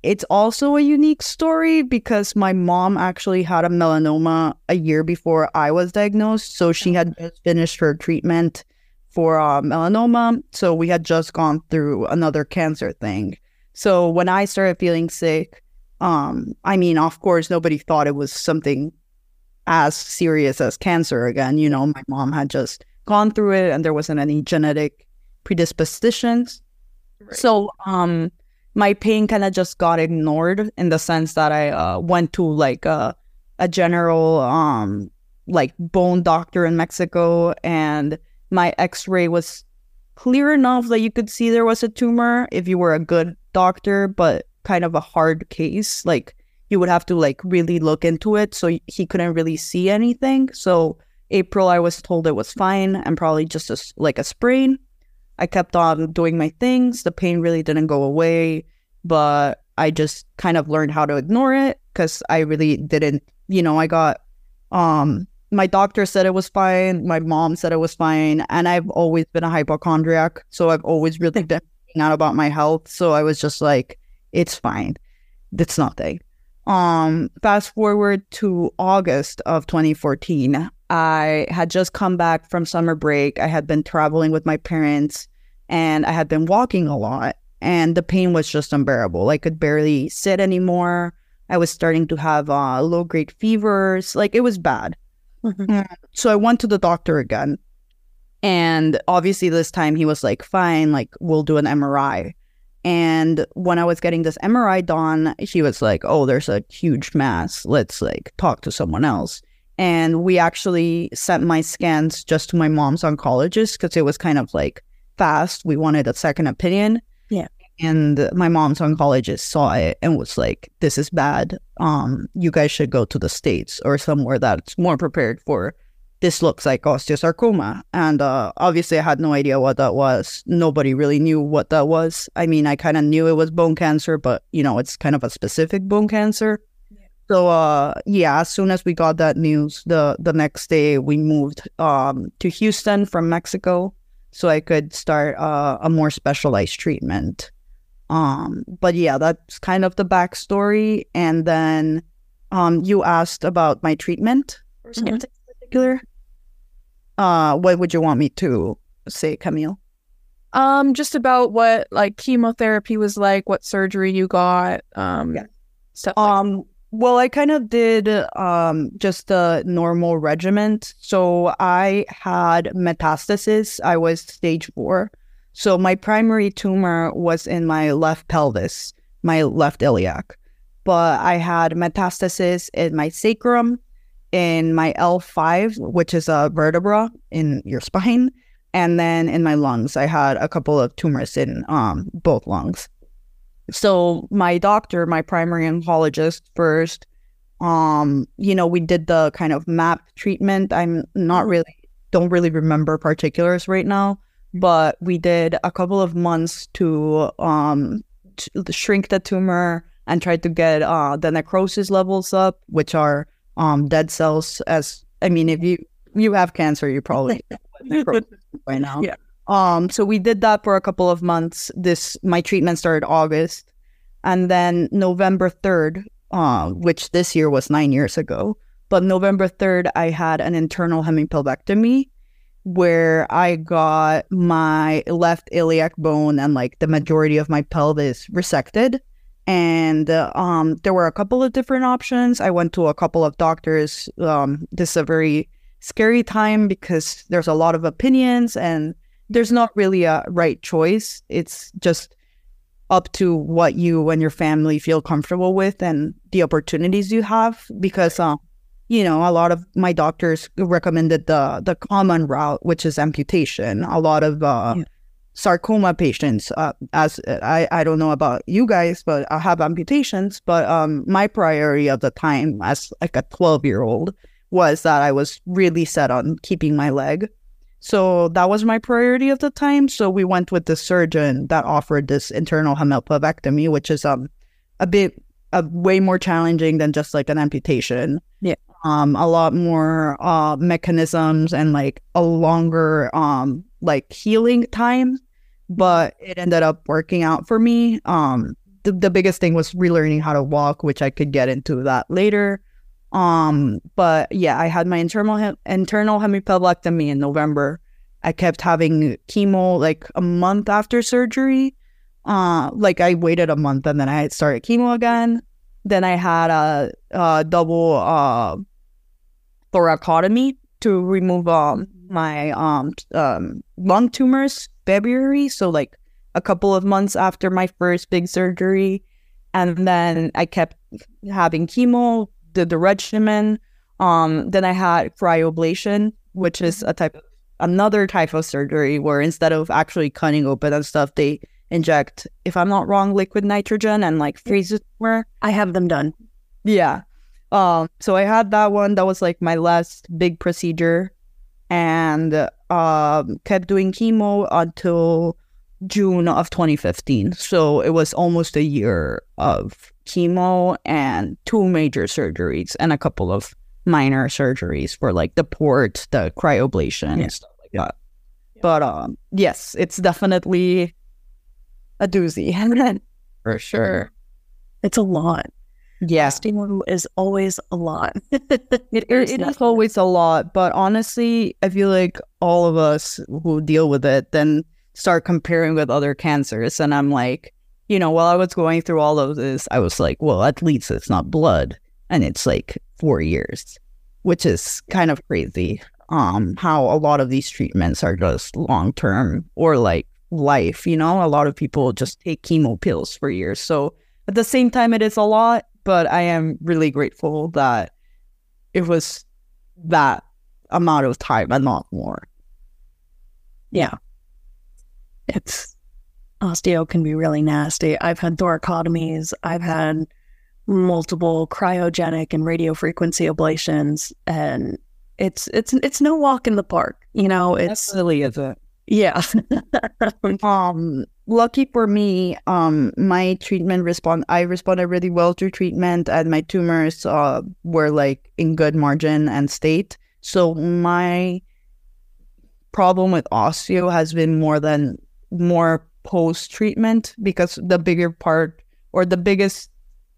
it's also a unique story because my mom actually had a melanoma a year before I was diagnosed. So she had just finished her treatment for uh, melanoma. So we had just gone through another cancer thing. So when I started feeling sick, um, I mean, of course, nobody thought it was something as serious as cancer again. You know, my mom had just gone through it and there wasn't any genetic predispositions. So, um, my pain kind of just got ignored in the sense that I uh, went to like a, a general um like bone doctor in Mexico and my x-ray was clear enough that you could see there was a tumor if you were a good doctor but kind of a hard case. Like you would have to like really look into it so he couldn't really see anything. So April I was told it was fine and probably just a, like a sprain I kept on doing my things. The pain really didn't go away, but I just kind of learned how to ignore it because I really didn't, you know, I got, um, my doctor said it was fine. My mom said it was fine. And I've always been a hypochondriac. So I've always really been out about my health. So I was just like, it's fine. It's nothing. Um, fast forward to August of 2014, I had just come back from summer break. I had been traveling with my parents and I had been walking a lot, and the pain was just unbearable. I could barely sit anymore. I was starting to have uh, low grade fevers. Like it was bad. Mhm. So I went to the doctor again. And obviously, this time he was like, fine, like, we'll do an MRI. And when I was getting this MRI done, he was like, oh, there's a huge mass. Let's like talk to someone else. And we actually sent my scans just to my mom's oncologist because it was kind of like fast. We wanted a second opinion. Yeah. And my mom's oncologist saw it and was like, this is bad. Um, you guys should go to the States or somewhere that's more prepared for this looks like osteosarcoma. And uh, obviously, I had no idea what that was. Nobody really knew what that was. I mean, I kind of knew it was bone cancer, but you know, it's kind of a specific bone cancer. So, uh, yeah, as soon as we got that news, the the next day we moved um, to Houston from Mexico, so I could start uh, a more specialized treatment. Um, but yeah, that's kind of the backstory. And then um, you asked about my treatment or something particular. Uh, what would you want me to say, Camille? Um, just about what like chemotherapy was like, what surgery you got, um, Yeah. stuff. Like Um, well, I kind of did um just a normal regimen. So I had metastasis. I was stage four. So my primary tumor was in my left pelvis, my left iliac. But I had metastasis in my sacrum, in my L5, which is a vertebra in your spine, and then in my lungs. I had a couple of tumors in um both lungs. So my doctor, my primary oncologist first, um, you know, we did the kind of MAP treatment. I'm not really don't really remember particulars right now, but we did a couple of months to um to shrink the tumor and try to get uh the necrosis levels up, which are um dead cells as I mean if you you have cancer, you probably know what necrosis is now. Yeah. Um, so we did that for a couple of months. This my treatment started August, and then November third, uh, which this year was nine years ago. But November third, I had an internal hemipelvectomy, where I got my left iliac bone and like the majority of my pelvis resected. And um, there were a couple of different options. I went to a couple of doctors. Um, this is a very scary time because there's a lot of opinions and there's not really a right choice. It's just up to what you and your family feel comfortable with and the opportunities you have. Because, um, you know, a lot of my doctors recommended the the common route, which is amputation. A lot of uh, Yeah. sarcoma patients, uh, as I I don't know about you guys, but I have amputations. But um, my priority at the time, as like a twelve year old, was that I was really set on keeping my leg. So that was my priority at the time. So we went with the surgeon that offered this internal hemipelvectomy, which is um a bit a way more challenging than just like an amputation. Yeah. Um, a lot more uh mechanisms and like a longer um like healing time. But it ended up working out for me. Um the, the biggest thing was relearning how to walk, which I could get into that later. Um, but yeah, I had my internal hem- internal hemipelvectomy in November. I kept having chemo like a month after surgery. Uh, like I waited a month and then I started chemo again. Then I had a, a double uh thoracotomy to remove um my um um lung tumors February. So like a couple of months after my first big surgery, and then I kept having chemo, did the regimen. Um, then I had cryoablation, which is a type of another type of surgery where instead of actually cutting open and stuff, they inject, if I'm not wrong, liquid nitrogen and like freeze the tumor. I have them done. Yeah. Um, so I had that one. That was like my last big procedure, and um, kept doing chemo until June of 2015. So it was almost a year of chemo and two major surgeries and a couple of minor surgeries for like the port, the cryoablation, Yeah. and stuff like that. But um, yes, it's definitely a doozy for sure. It's a lot. Yeah. Osteo is always a lot. it is always a lot, but honestly, I feel like all of us who deal with it then start comparing with other cancers. And I'm like, you know, while I was going through all of this, I was like, well, at least it's not blood. And it's like four years, which is kind of crazy. Um, how a lot of these treatments are just long term or like life, you know, a lot of people just take chemo pills for years. So at the same time, it is a lot, but I am really grateful that it was that amount of time and not more. Yeah. It's osteo can be really nasty. I've had thoracotomies. I've had multiple cryogenic and radio frequency ablations and it's it's it's no walk in the park. You know, it's really isn't. yeah. Um, lucky for me, um, my treatment respond. I responded really well to treatment, and my tumors uh were like in good margin and state. So my problem with osteo has been more than more post treatment because the bigger part or the biggest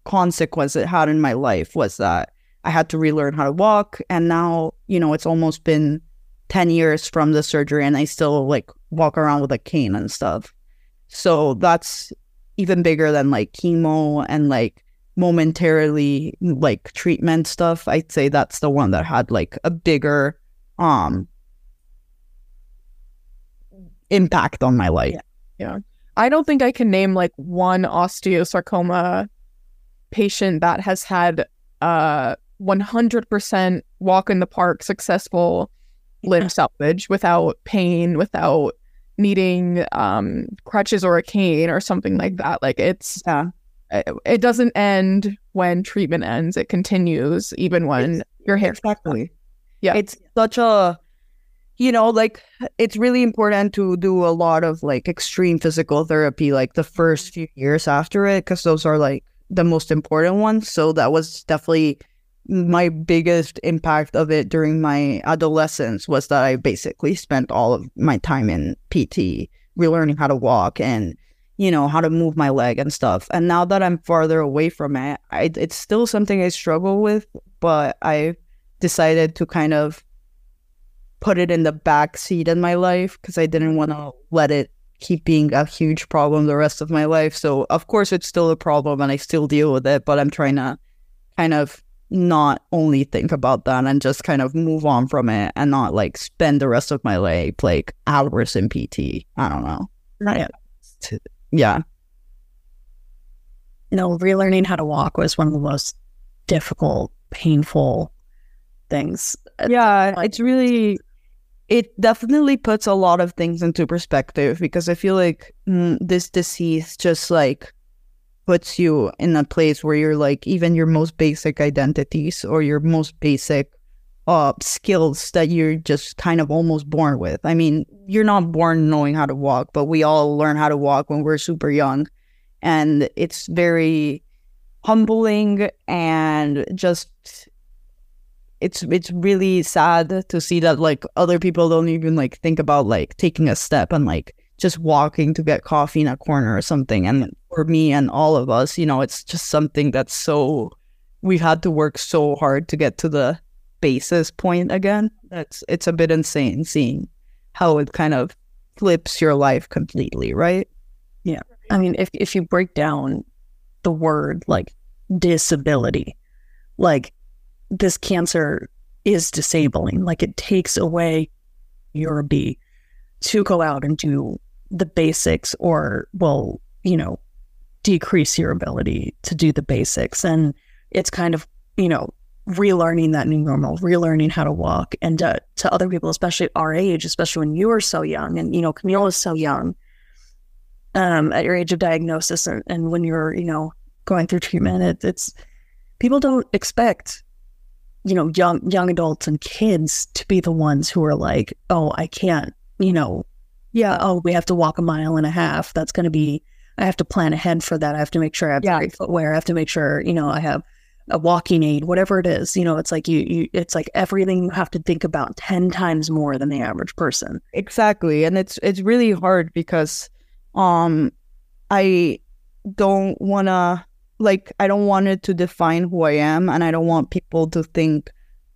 consequence it had in my life was that I had to relearn how to walk, and now you know it's almost been 10 years from the surgery and I still like walk around with a cane and stuff. So that's even bigger than like chemo and like momentarily like treatment stuff. I'd say that's the one that had like a bigger um impact on my life. I don't think I can name like one osteosarcoma patient that has had uh 100% walk in the park successful limb salvage without pain, without needing um crutches or a cane or something like that. Like it's Yeah. it, it doesn't end when treatment ends. It continues even when your hair Exactly. Yeah. It's such a, you know, like it's really important to do a lot of like extreme physical therapy like the first few years after it because those are like the most important ones. So that was definitely my biggest impact of it during my adolescence was that I basically spent all of my time in PT, relearning how to walk and you know how to move my leg and stuff. And now that I'm farther away from it, I, it's still something I struggle with, but I decided to kind of put it in the back seat in my life because I didn't want to let it keep being a huge problem the rest of my life. So of course it's still a problem and I still deal with it, but I'm trying to kind of not only think about that and just kind of move on from it and not like spend the rest of my life like hours in PT. I don't know. Yeah. Yeah. you know, relearning how to walk was one of the most difficult, painful things. Yeah, it's really it definitely puts a lot of things into perspective because I feel like mm, this disease just like puts you in a place where you're like even your most basic identities or your most basic uh skills that you're just kind of almost born with. I mean, you're not born knowing how to walk, but we all learn how to walk when we're super young. And it's very humbling and just it's it's really sad to see that like other people don't even like think about like taking a step and like just walking to get coffee in a corner or something. And for me and all of us you know it's just something that's so we've had to work so hard to get to the basis point again. That's it's a bit insane seeing how it kind of flips your life completely right? Yeah. I mean, if if you break down the word like disability, like this cancer is disabling, like it takes away your ability to go out and do the basics or will, you know, decrease your ability to do the basics. And it's kind of, you know, relearning that new normal, relearning how to walk. And uh, to other people, especially our age, especially when you were so young and, you know, Camille is so young, um, at your age of diagnosis and, and when you're, you know, going through treatment, it, it's people don't expect, you know, young young adults and kids to be the ones who are like, oh, I can't, you know, yeah, oh, we have to walk a mile and a half. That's going to be, I have to plan ahead for that. I have to make sure I have Yeah. the right footwear. I have to make sure, you know, I have a walking aid, whatever it is. You know, it's like you, you, it's like everything you have to think about ten times more than the average person. Exactly. And it's it's really hard because um I don't wanna like I don't want it to define who I am, and I don't want people to think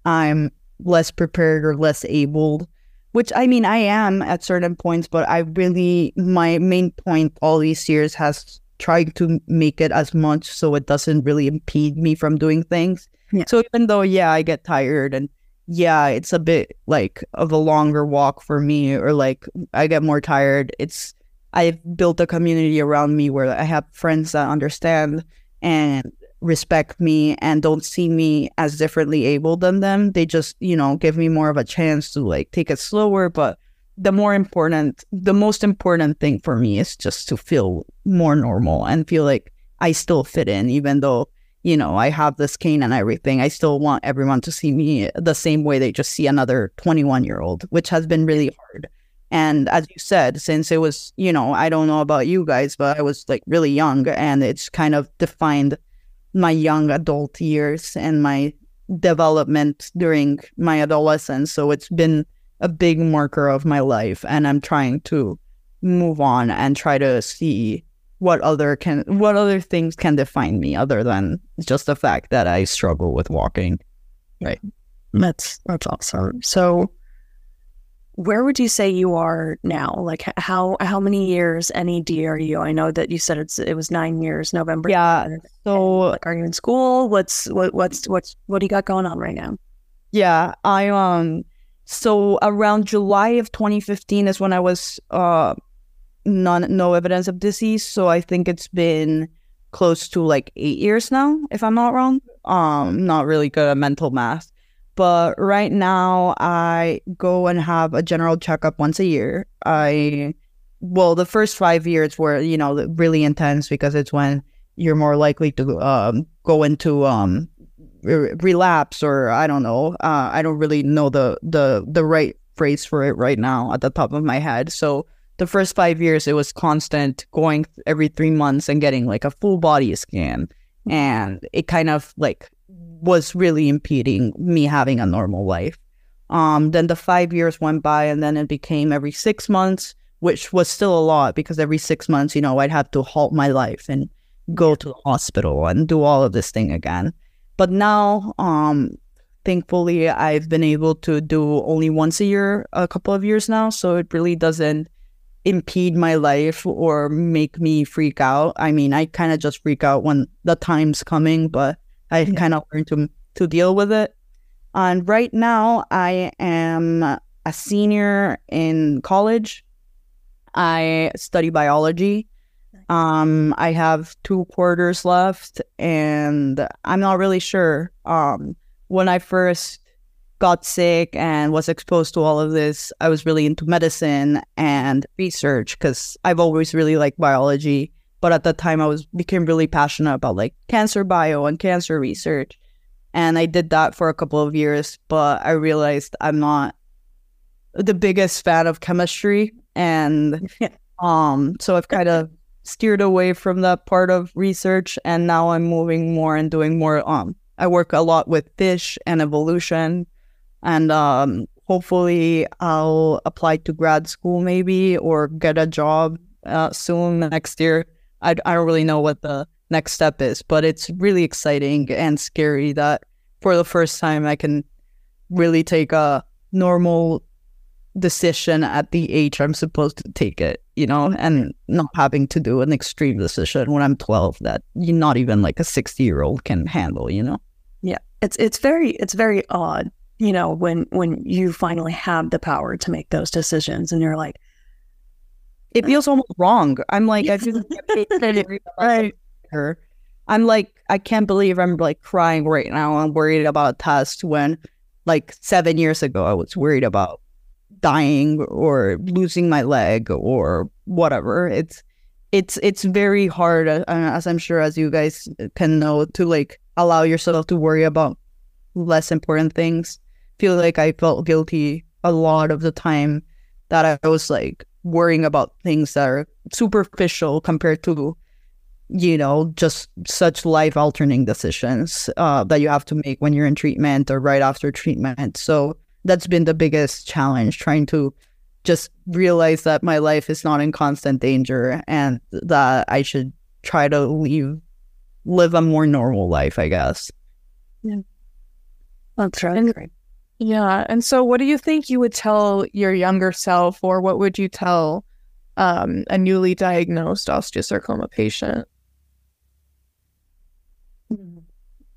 I'm less prepared or less able. Which I mean, I am at certain points, but I really my main point all these years has tried to make it as much so it doesn't really impede me from doing things. Yeah. So even though yeah, I get tired and yeah, it's a bit like of a longer walk for me, or like I get more tired. It's I've built a community around me where I have friends that understand and respect me and don't see me as differently able than them. They just, you know, give me more of a chance to like take it slower. But the more important, the most important thing for me is just to feel more normal and feel like I still fit in, even though, you know, I have this cane and everything. I still want everyone to see me the same way they just see another 21 year old, which has been really hard. And as you said, since it was, you know, I don't know about you guys, but I was like really young and it's kind of defined my young adult years and my development during my adolescence. So it's been a big marker of my life. And I'm trying to move on and try to see what other can what other things can define me other than just the fact that I struggle with walking. Right. That's that's awesome. So where would you say you are now? Like how how many years NED are you? I know that you said it's it was nine years, November. Yeah, So like are you in school? What's what what's what's what do you got going on right now? Yeah, I um so around July of 2015 is when I was uh none no evidence of disease, so I think it's been close to like 8 years now if I'm not wrong. Um not really good at mental math. But right now I go and have a general checkup once a year. I well, the first 5 years were, you know, really intense because it's when you're more likely to um go into um re- relapse or I don't know. Uh, I don't really know the the the right phrase for it right now at the top of my head. So the first five years, it was constant going every three months and getting like a full body scan, and it kind of like was really impeding me having a normal life. Um, then the five years went by, and then it became every six months, which was still a lot because every six months, you know, I'd have to halt my life and go to the hospital and do all of this thing again. But now, um, thankfully, I've been able to do only once a year, a couple of years now. So it really doesn't impede my life or make me freak out. I mean, I kind of just freak out when the time's coming, but I Yeah. kind of learned to to deal with it. And right now, I am a senior in college. I study biology. Um, I have two quarters left, and I'm not really sure. Um, when I first got sick and was exposed to all of this, I was really into medicine and research because I've always really liked biology. But at that time, I was became really passionate about like cancer bio and cancer research, and I did that for a couple of years. But I realized I'm not the biggest fan of chemistry, and um, so I've kind of steered away from that part of research, and now I'm moving more and doing more. Um, I work a lot with fish and evolution, and um, hopefully I'll apply to grad school maybe or get a job uh, soon next year. I, I don't really know what the next step is, but it's really exciting and scary that for the first time I can really take a normal decision at the age I'm supposed to take it, you know, and not having to do an extreme decision when I'm 12 that you not even like a 60 year old can handle, you know? Yeah, it's it's very it's very odd, you know, when when you finally have the power to make those decisions, and you're like, It feels almost wrong. I'm like, I feel right. her. I'm like, I can't believe I'm like crying right now. I'm worried about a test when like seven years ago I was worried about dying or losing my leg or whatever. It's it's it's very hard, uh, as I'm sure as you guys can know, to like allow yourself to worry about less important things. Feel like I felt guilty a lot of the time that I was like worrying about things that are superficial compared to you know just such life altering decisions uh, that you have to make when you're in treatment or right after treatment so that's been the biggest challenge trying to just realize that my life is not in constant danger and that i should try to leave live a more normal life, I guess. That's really And-. Yeah. And so, what do you think you would tell your younger self, or what would you tell um, a newly diagnosed osteosarcoma patient?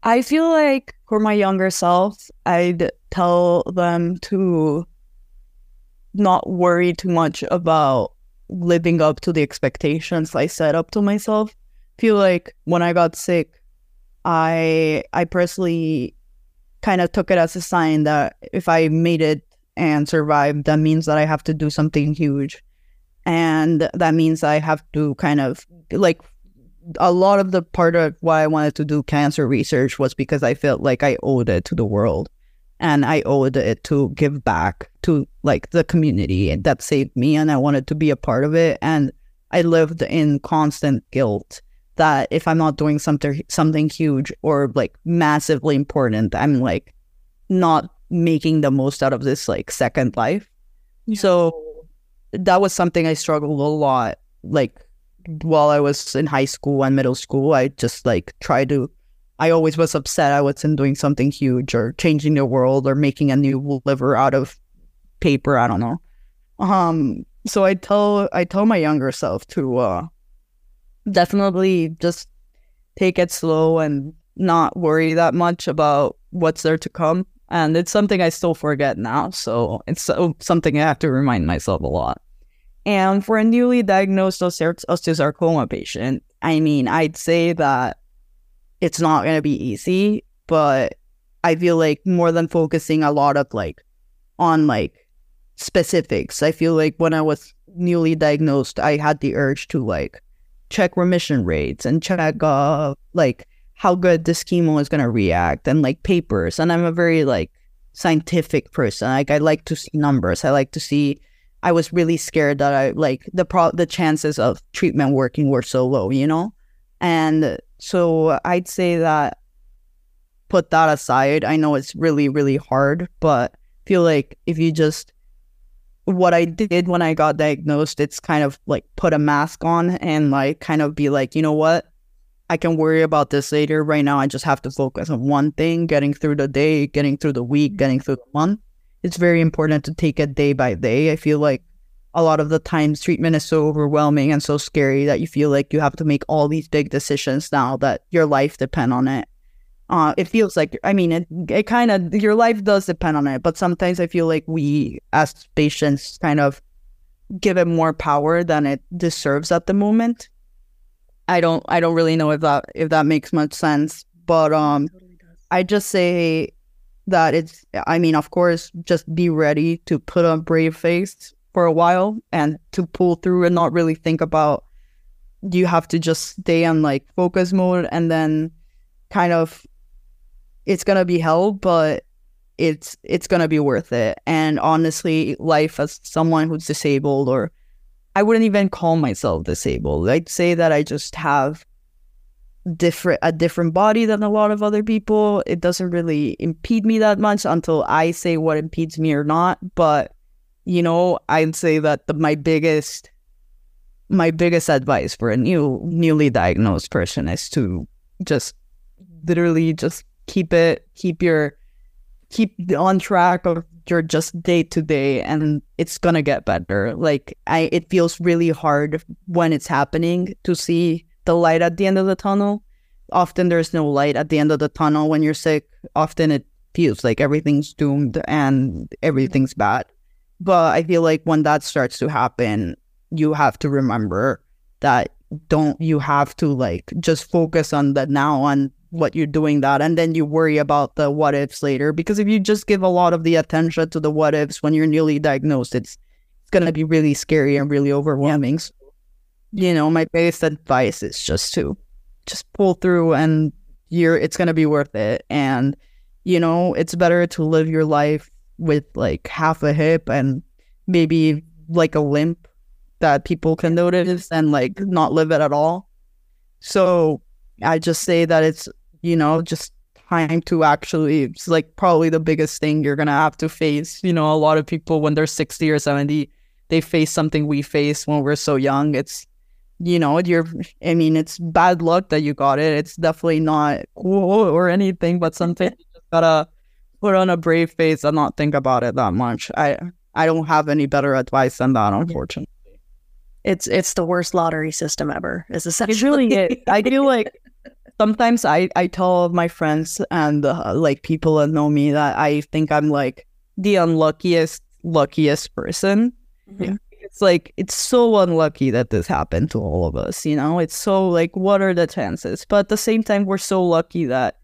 I feel like for my younger self, I'd tell them to not worry too much about living up to the expectations I set up to myself. Feel like when I got sick, I I personally kind of took it as a sign that if I made it and survived, that means that I have to do something huge. And that means I have to kind of like a lot of the part of why I wanted to do cancer research was because I felt like I owed it to the world. And I owed it to give back to like the community that saved me and I wanted to be a part of it. And I lived in constant guilt that if I'm not doing something something huge or like massively important I'm like not making the most out of this like second life. So that was something I struggled a lot like while I was in high school and middle school, I just like tried to. I always was upset I wasn't doing something huge or changing the world or making a new liver out of paper. I don't know. Um. So I tell I tell my younger self to uh, definitely just take it slow and not worry that much about what's there to come. And it's something I still forget now. So it's so, something I have to remind myself a lot. And for a newly diagnosed osteosarcoma patient, I mean, I'd say that it's not going to be easy, but I feel like more than focusing a lot of like on like specifics, I feel like when I was newly diagnosed, I had the urge to like check remission rates and check uh like how good this chemo is going to react and like papers. And I'm a very like scientific person. Like I like to see numbers. I like to see I was really scared that I like the pro the chances of treatment working were so low, you know? And so I'd say that put that aside. I know it's really, really hard, but feel like if you just what I did when I got diagnosed, it's kind of like put a mask on and like kind of be like, you know what? I can worry about this later. Right now, I just have to focus on one thing, getting through the day, getting through the week, getting through the month it's very important to take it day by day. I feel like a lot of the times treatment is so overwhelming and so scary that you feel like you have to make all these big decisions now that your life depend on it. Uh, it feels like I mean it. It kind of your life does depend on it, but sometimes I feel like we as patients kind of give it more power than it deserves at the moment. I don't. I don't really know if that if that makes much sense, but um, I just say that it's i mean of course just be ready to put a brave face for a while and to pull through and not really think about you have to just stay on like focus mode and then kind of it's gonna be hell but it's it's gonna be worth it and honestly life as someone who's disabled or i wouldn't even call myself disabled i'd say that i just have different a different body than a lot of other people. It doesn't really impede me that much until I say what impedes me or not. But you know, I'd say that the, my biggest my biggest advice for a new newly diagnosed person is to just literally just keep it keep your keep on track of your just day to day and it's gonna get better like i it feels really hard when it's happening to see the light at the end of the tunnel. Often there's no light at the end of the tunnel when you're sick. Often it feels like everything's doomed and everything's bad. But I feel like when that starts to happen, you have to remember that don't you have to like just focus on the now and what you're doing that and then you worry about the what ifs later because if you just give a lot of the attention to the what ifs when you're newly diagnosed it's it's going to be really scary and really overwhelming so you know, my biggest advice is just to just pull through and you're it's gonna be worth it. And, you know, it's better to live your life with like half a hip and maybe like a limp that people can notice and like not live it at all. So I just say that it's, you know, just time to actually it's like probably the biggest thing you're gonna have to face. You know, a lot of people when they're 60 or 70, they face something we face when we're so young. It's you know, you're, I mean, it's bad luck that you got it. It's definitely not cool or anything, but something you just gotta put on a brave face and not think about it that much. I, I don't have any better advice than that, unfortunately. It's it's the worst lottery system ever. Is essentially It really is. I feel like sometimes I, I tell my friends and uh, like people that know me that I think I'm like the unluckiest, luckiest person. Mhm. It's like, it's so unlucky that this happened to all of us, you know? It's so like, what are the chances? But at the same time, we're so lucky that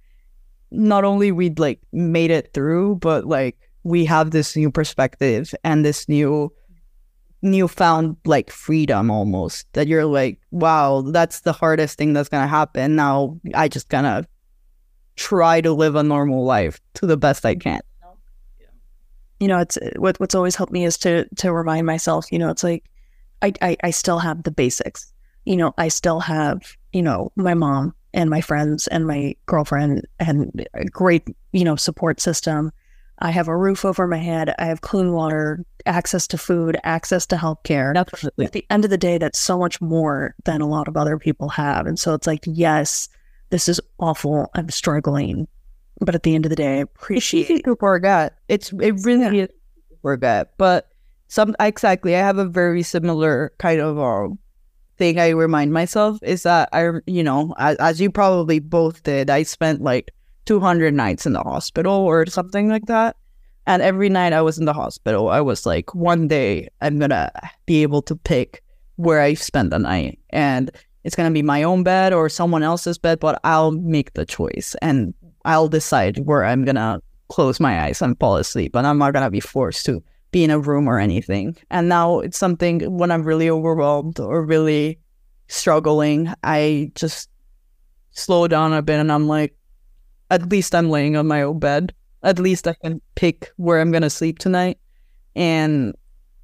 not only we'd like made it through, but like we have this new perspective and this new newfound like freedom almost that you're like wow that's the hardest thing that's gonna happen now i just gonna try to live a normal life to the best i can you know, it's what what's always helped me is to to remind myself, you know, it's like I, I I still have the basics. You know, I still have, you know, my mom and my friends and my girlfriend and a great, you know, support system. I have a roof over my head. I have clean water, access to food, access to healthcare. definitely At the end of the day, that's so much more than a lot of other people have. And so it's like, yes, this is awful. I'm struggling. But at the end of the day, I appreciate to forget it's it really is easy to forget but some exactly i have a very similar kind of um thing i remind myself is that i you know as, as you probably both did i spent like 200 nights in the hospital or something like that. And every night i was in the hospital i was like one day i'm gonna be able to pick where i spend the night. And it's gonna be my own bed or someone else's bed but i'll make the choice and i'll decide where i'm gonna close my eyes and fall asleep. And i'm not gonna be forced to be in a room or anything. And now it's something when i'm really overwhelmed or really struggling i just slow down a bit and i'm like at least i'm laying on my own bed. At least i can pick where i'm gonna sleep tonight. And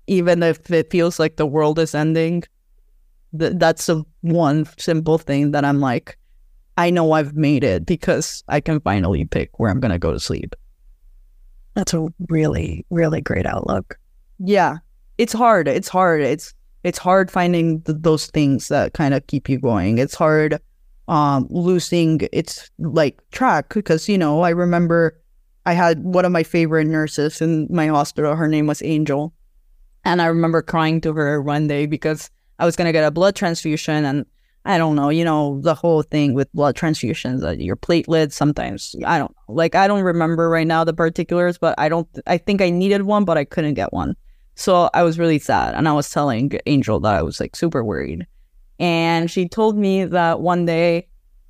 even if it feels like the world is ending th- that's the one simple thing that i'm like i know i've made it because i can finally pick where i'm gonna go to sleep. That's a really, really great outlook. yeah. It's hard. It's hard. It's it's hard finding th- those things that kind of keep you going. It's hard um losing its like track because you know i remember i had one of my favorite nurses in my hospital her name was angel and i remember crying to her one day because i was to get a blood transfusion and i don't know you know the whole thing with blood transfusions that your platelets sometimes i don't like i don't remember right now the particulars but i don't i think i needed one but i couldn't get one so I was really sad. And I was telling Angel that I was like super worried. And she told me that one day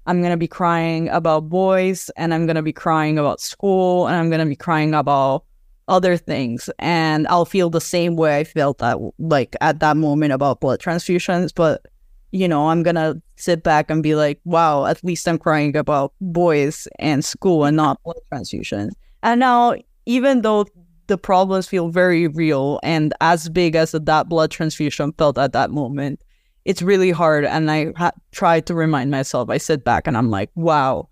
I'm going to be crying about boys and I'm going to be crying about school and I'm going to be crying about other things. And I'll feel the same way I felt that like at that moment about blood transfusions. But, you know, I'm going to sit back and be like, wow, at least I'm crying about boys and school and not blood transfusions. And now, even though the problems feel very real and as big as that blood transfusion felt at that moment it's really hard. And i ha- try to remind myself. I sit back and i'm like wow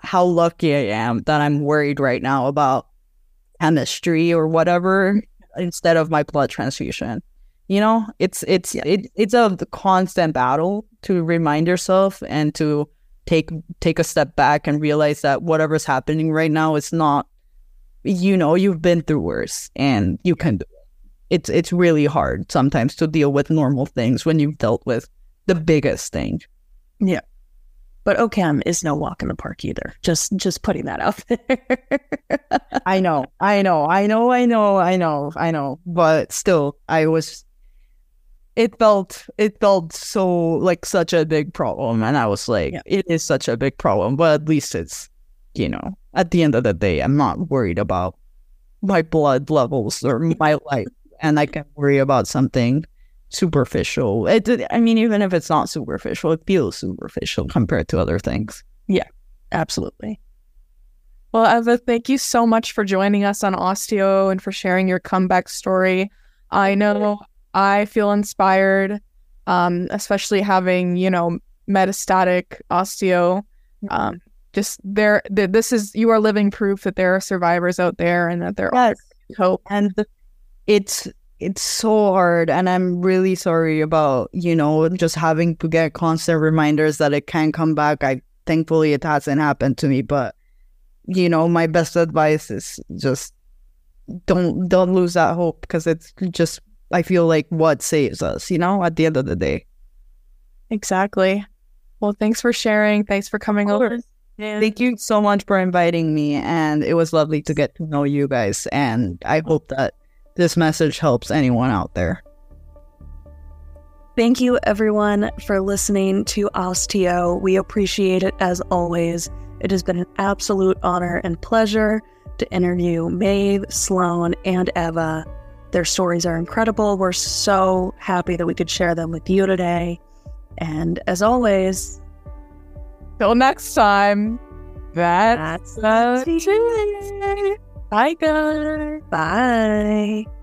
how lucky i am that i'm worried right now about chemistry or whatever instead of my blood transfusion. You know it's it's Yeah. it, it's a constant battle to remind yourself and to take take a step back and realize that whatever's happening right now is not you know you've been through worse and you can do it it's it's really hard sometimes to deal with normal things when you've dealt with the biggest thing. Yeah. But OChem is no walk in the park either. Just just putting that out there. i know. I know. I know. I know. I know. I know. But still i was it felt it felt so like such a big problem. And i was like Yeah. it is such a big problem. But at least it's you know at the end of the day i'm not worried about my blood levels or my life and i can worry about something superficial it i mean even if it's not superficial it feels superficial compared to other things Yeah, Absolutely. Well, Eva, thank you so much for joining us on osTEAo and for sharing your comeback story. I know I feel inspired, um, especially having, you know, metastatic osteo. Um, just there, th- this is, you are living proof that there are survivors out there and that there Yes. are hope. and it's it's so hard and i'm really sorry about you know just having to get constant reminders that it can come back i thankfully it hasn't happened to me but you know my best advice is just don't don't lose that hope because it's just i feel like what saves us you know at the end of the day Exactly. Well, thanks for sharing. Thanks for coming over. thank you so much for inviting me and it was lovely to get to know you guys and i hope that this message helps anyone out there Thank you, everyone, for listening to osTEAo. We appreciate it as always. It has been an absolute honor and pleasure to interview Maeve, Sloane, and Eva. Their stories are incredible. We're so happy that we could share them with you today. And as always, Till next time. That's, that's the tea. Bye, guys. bye.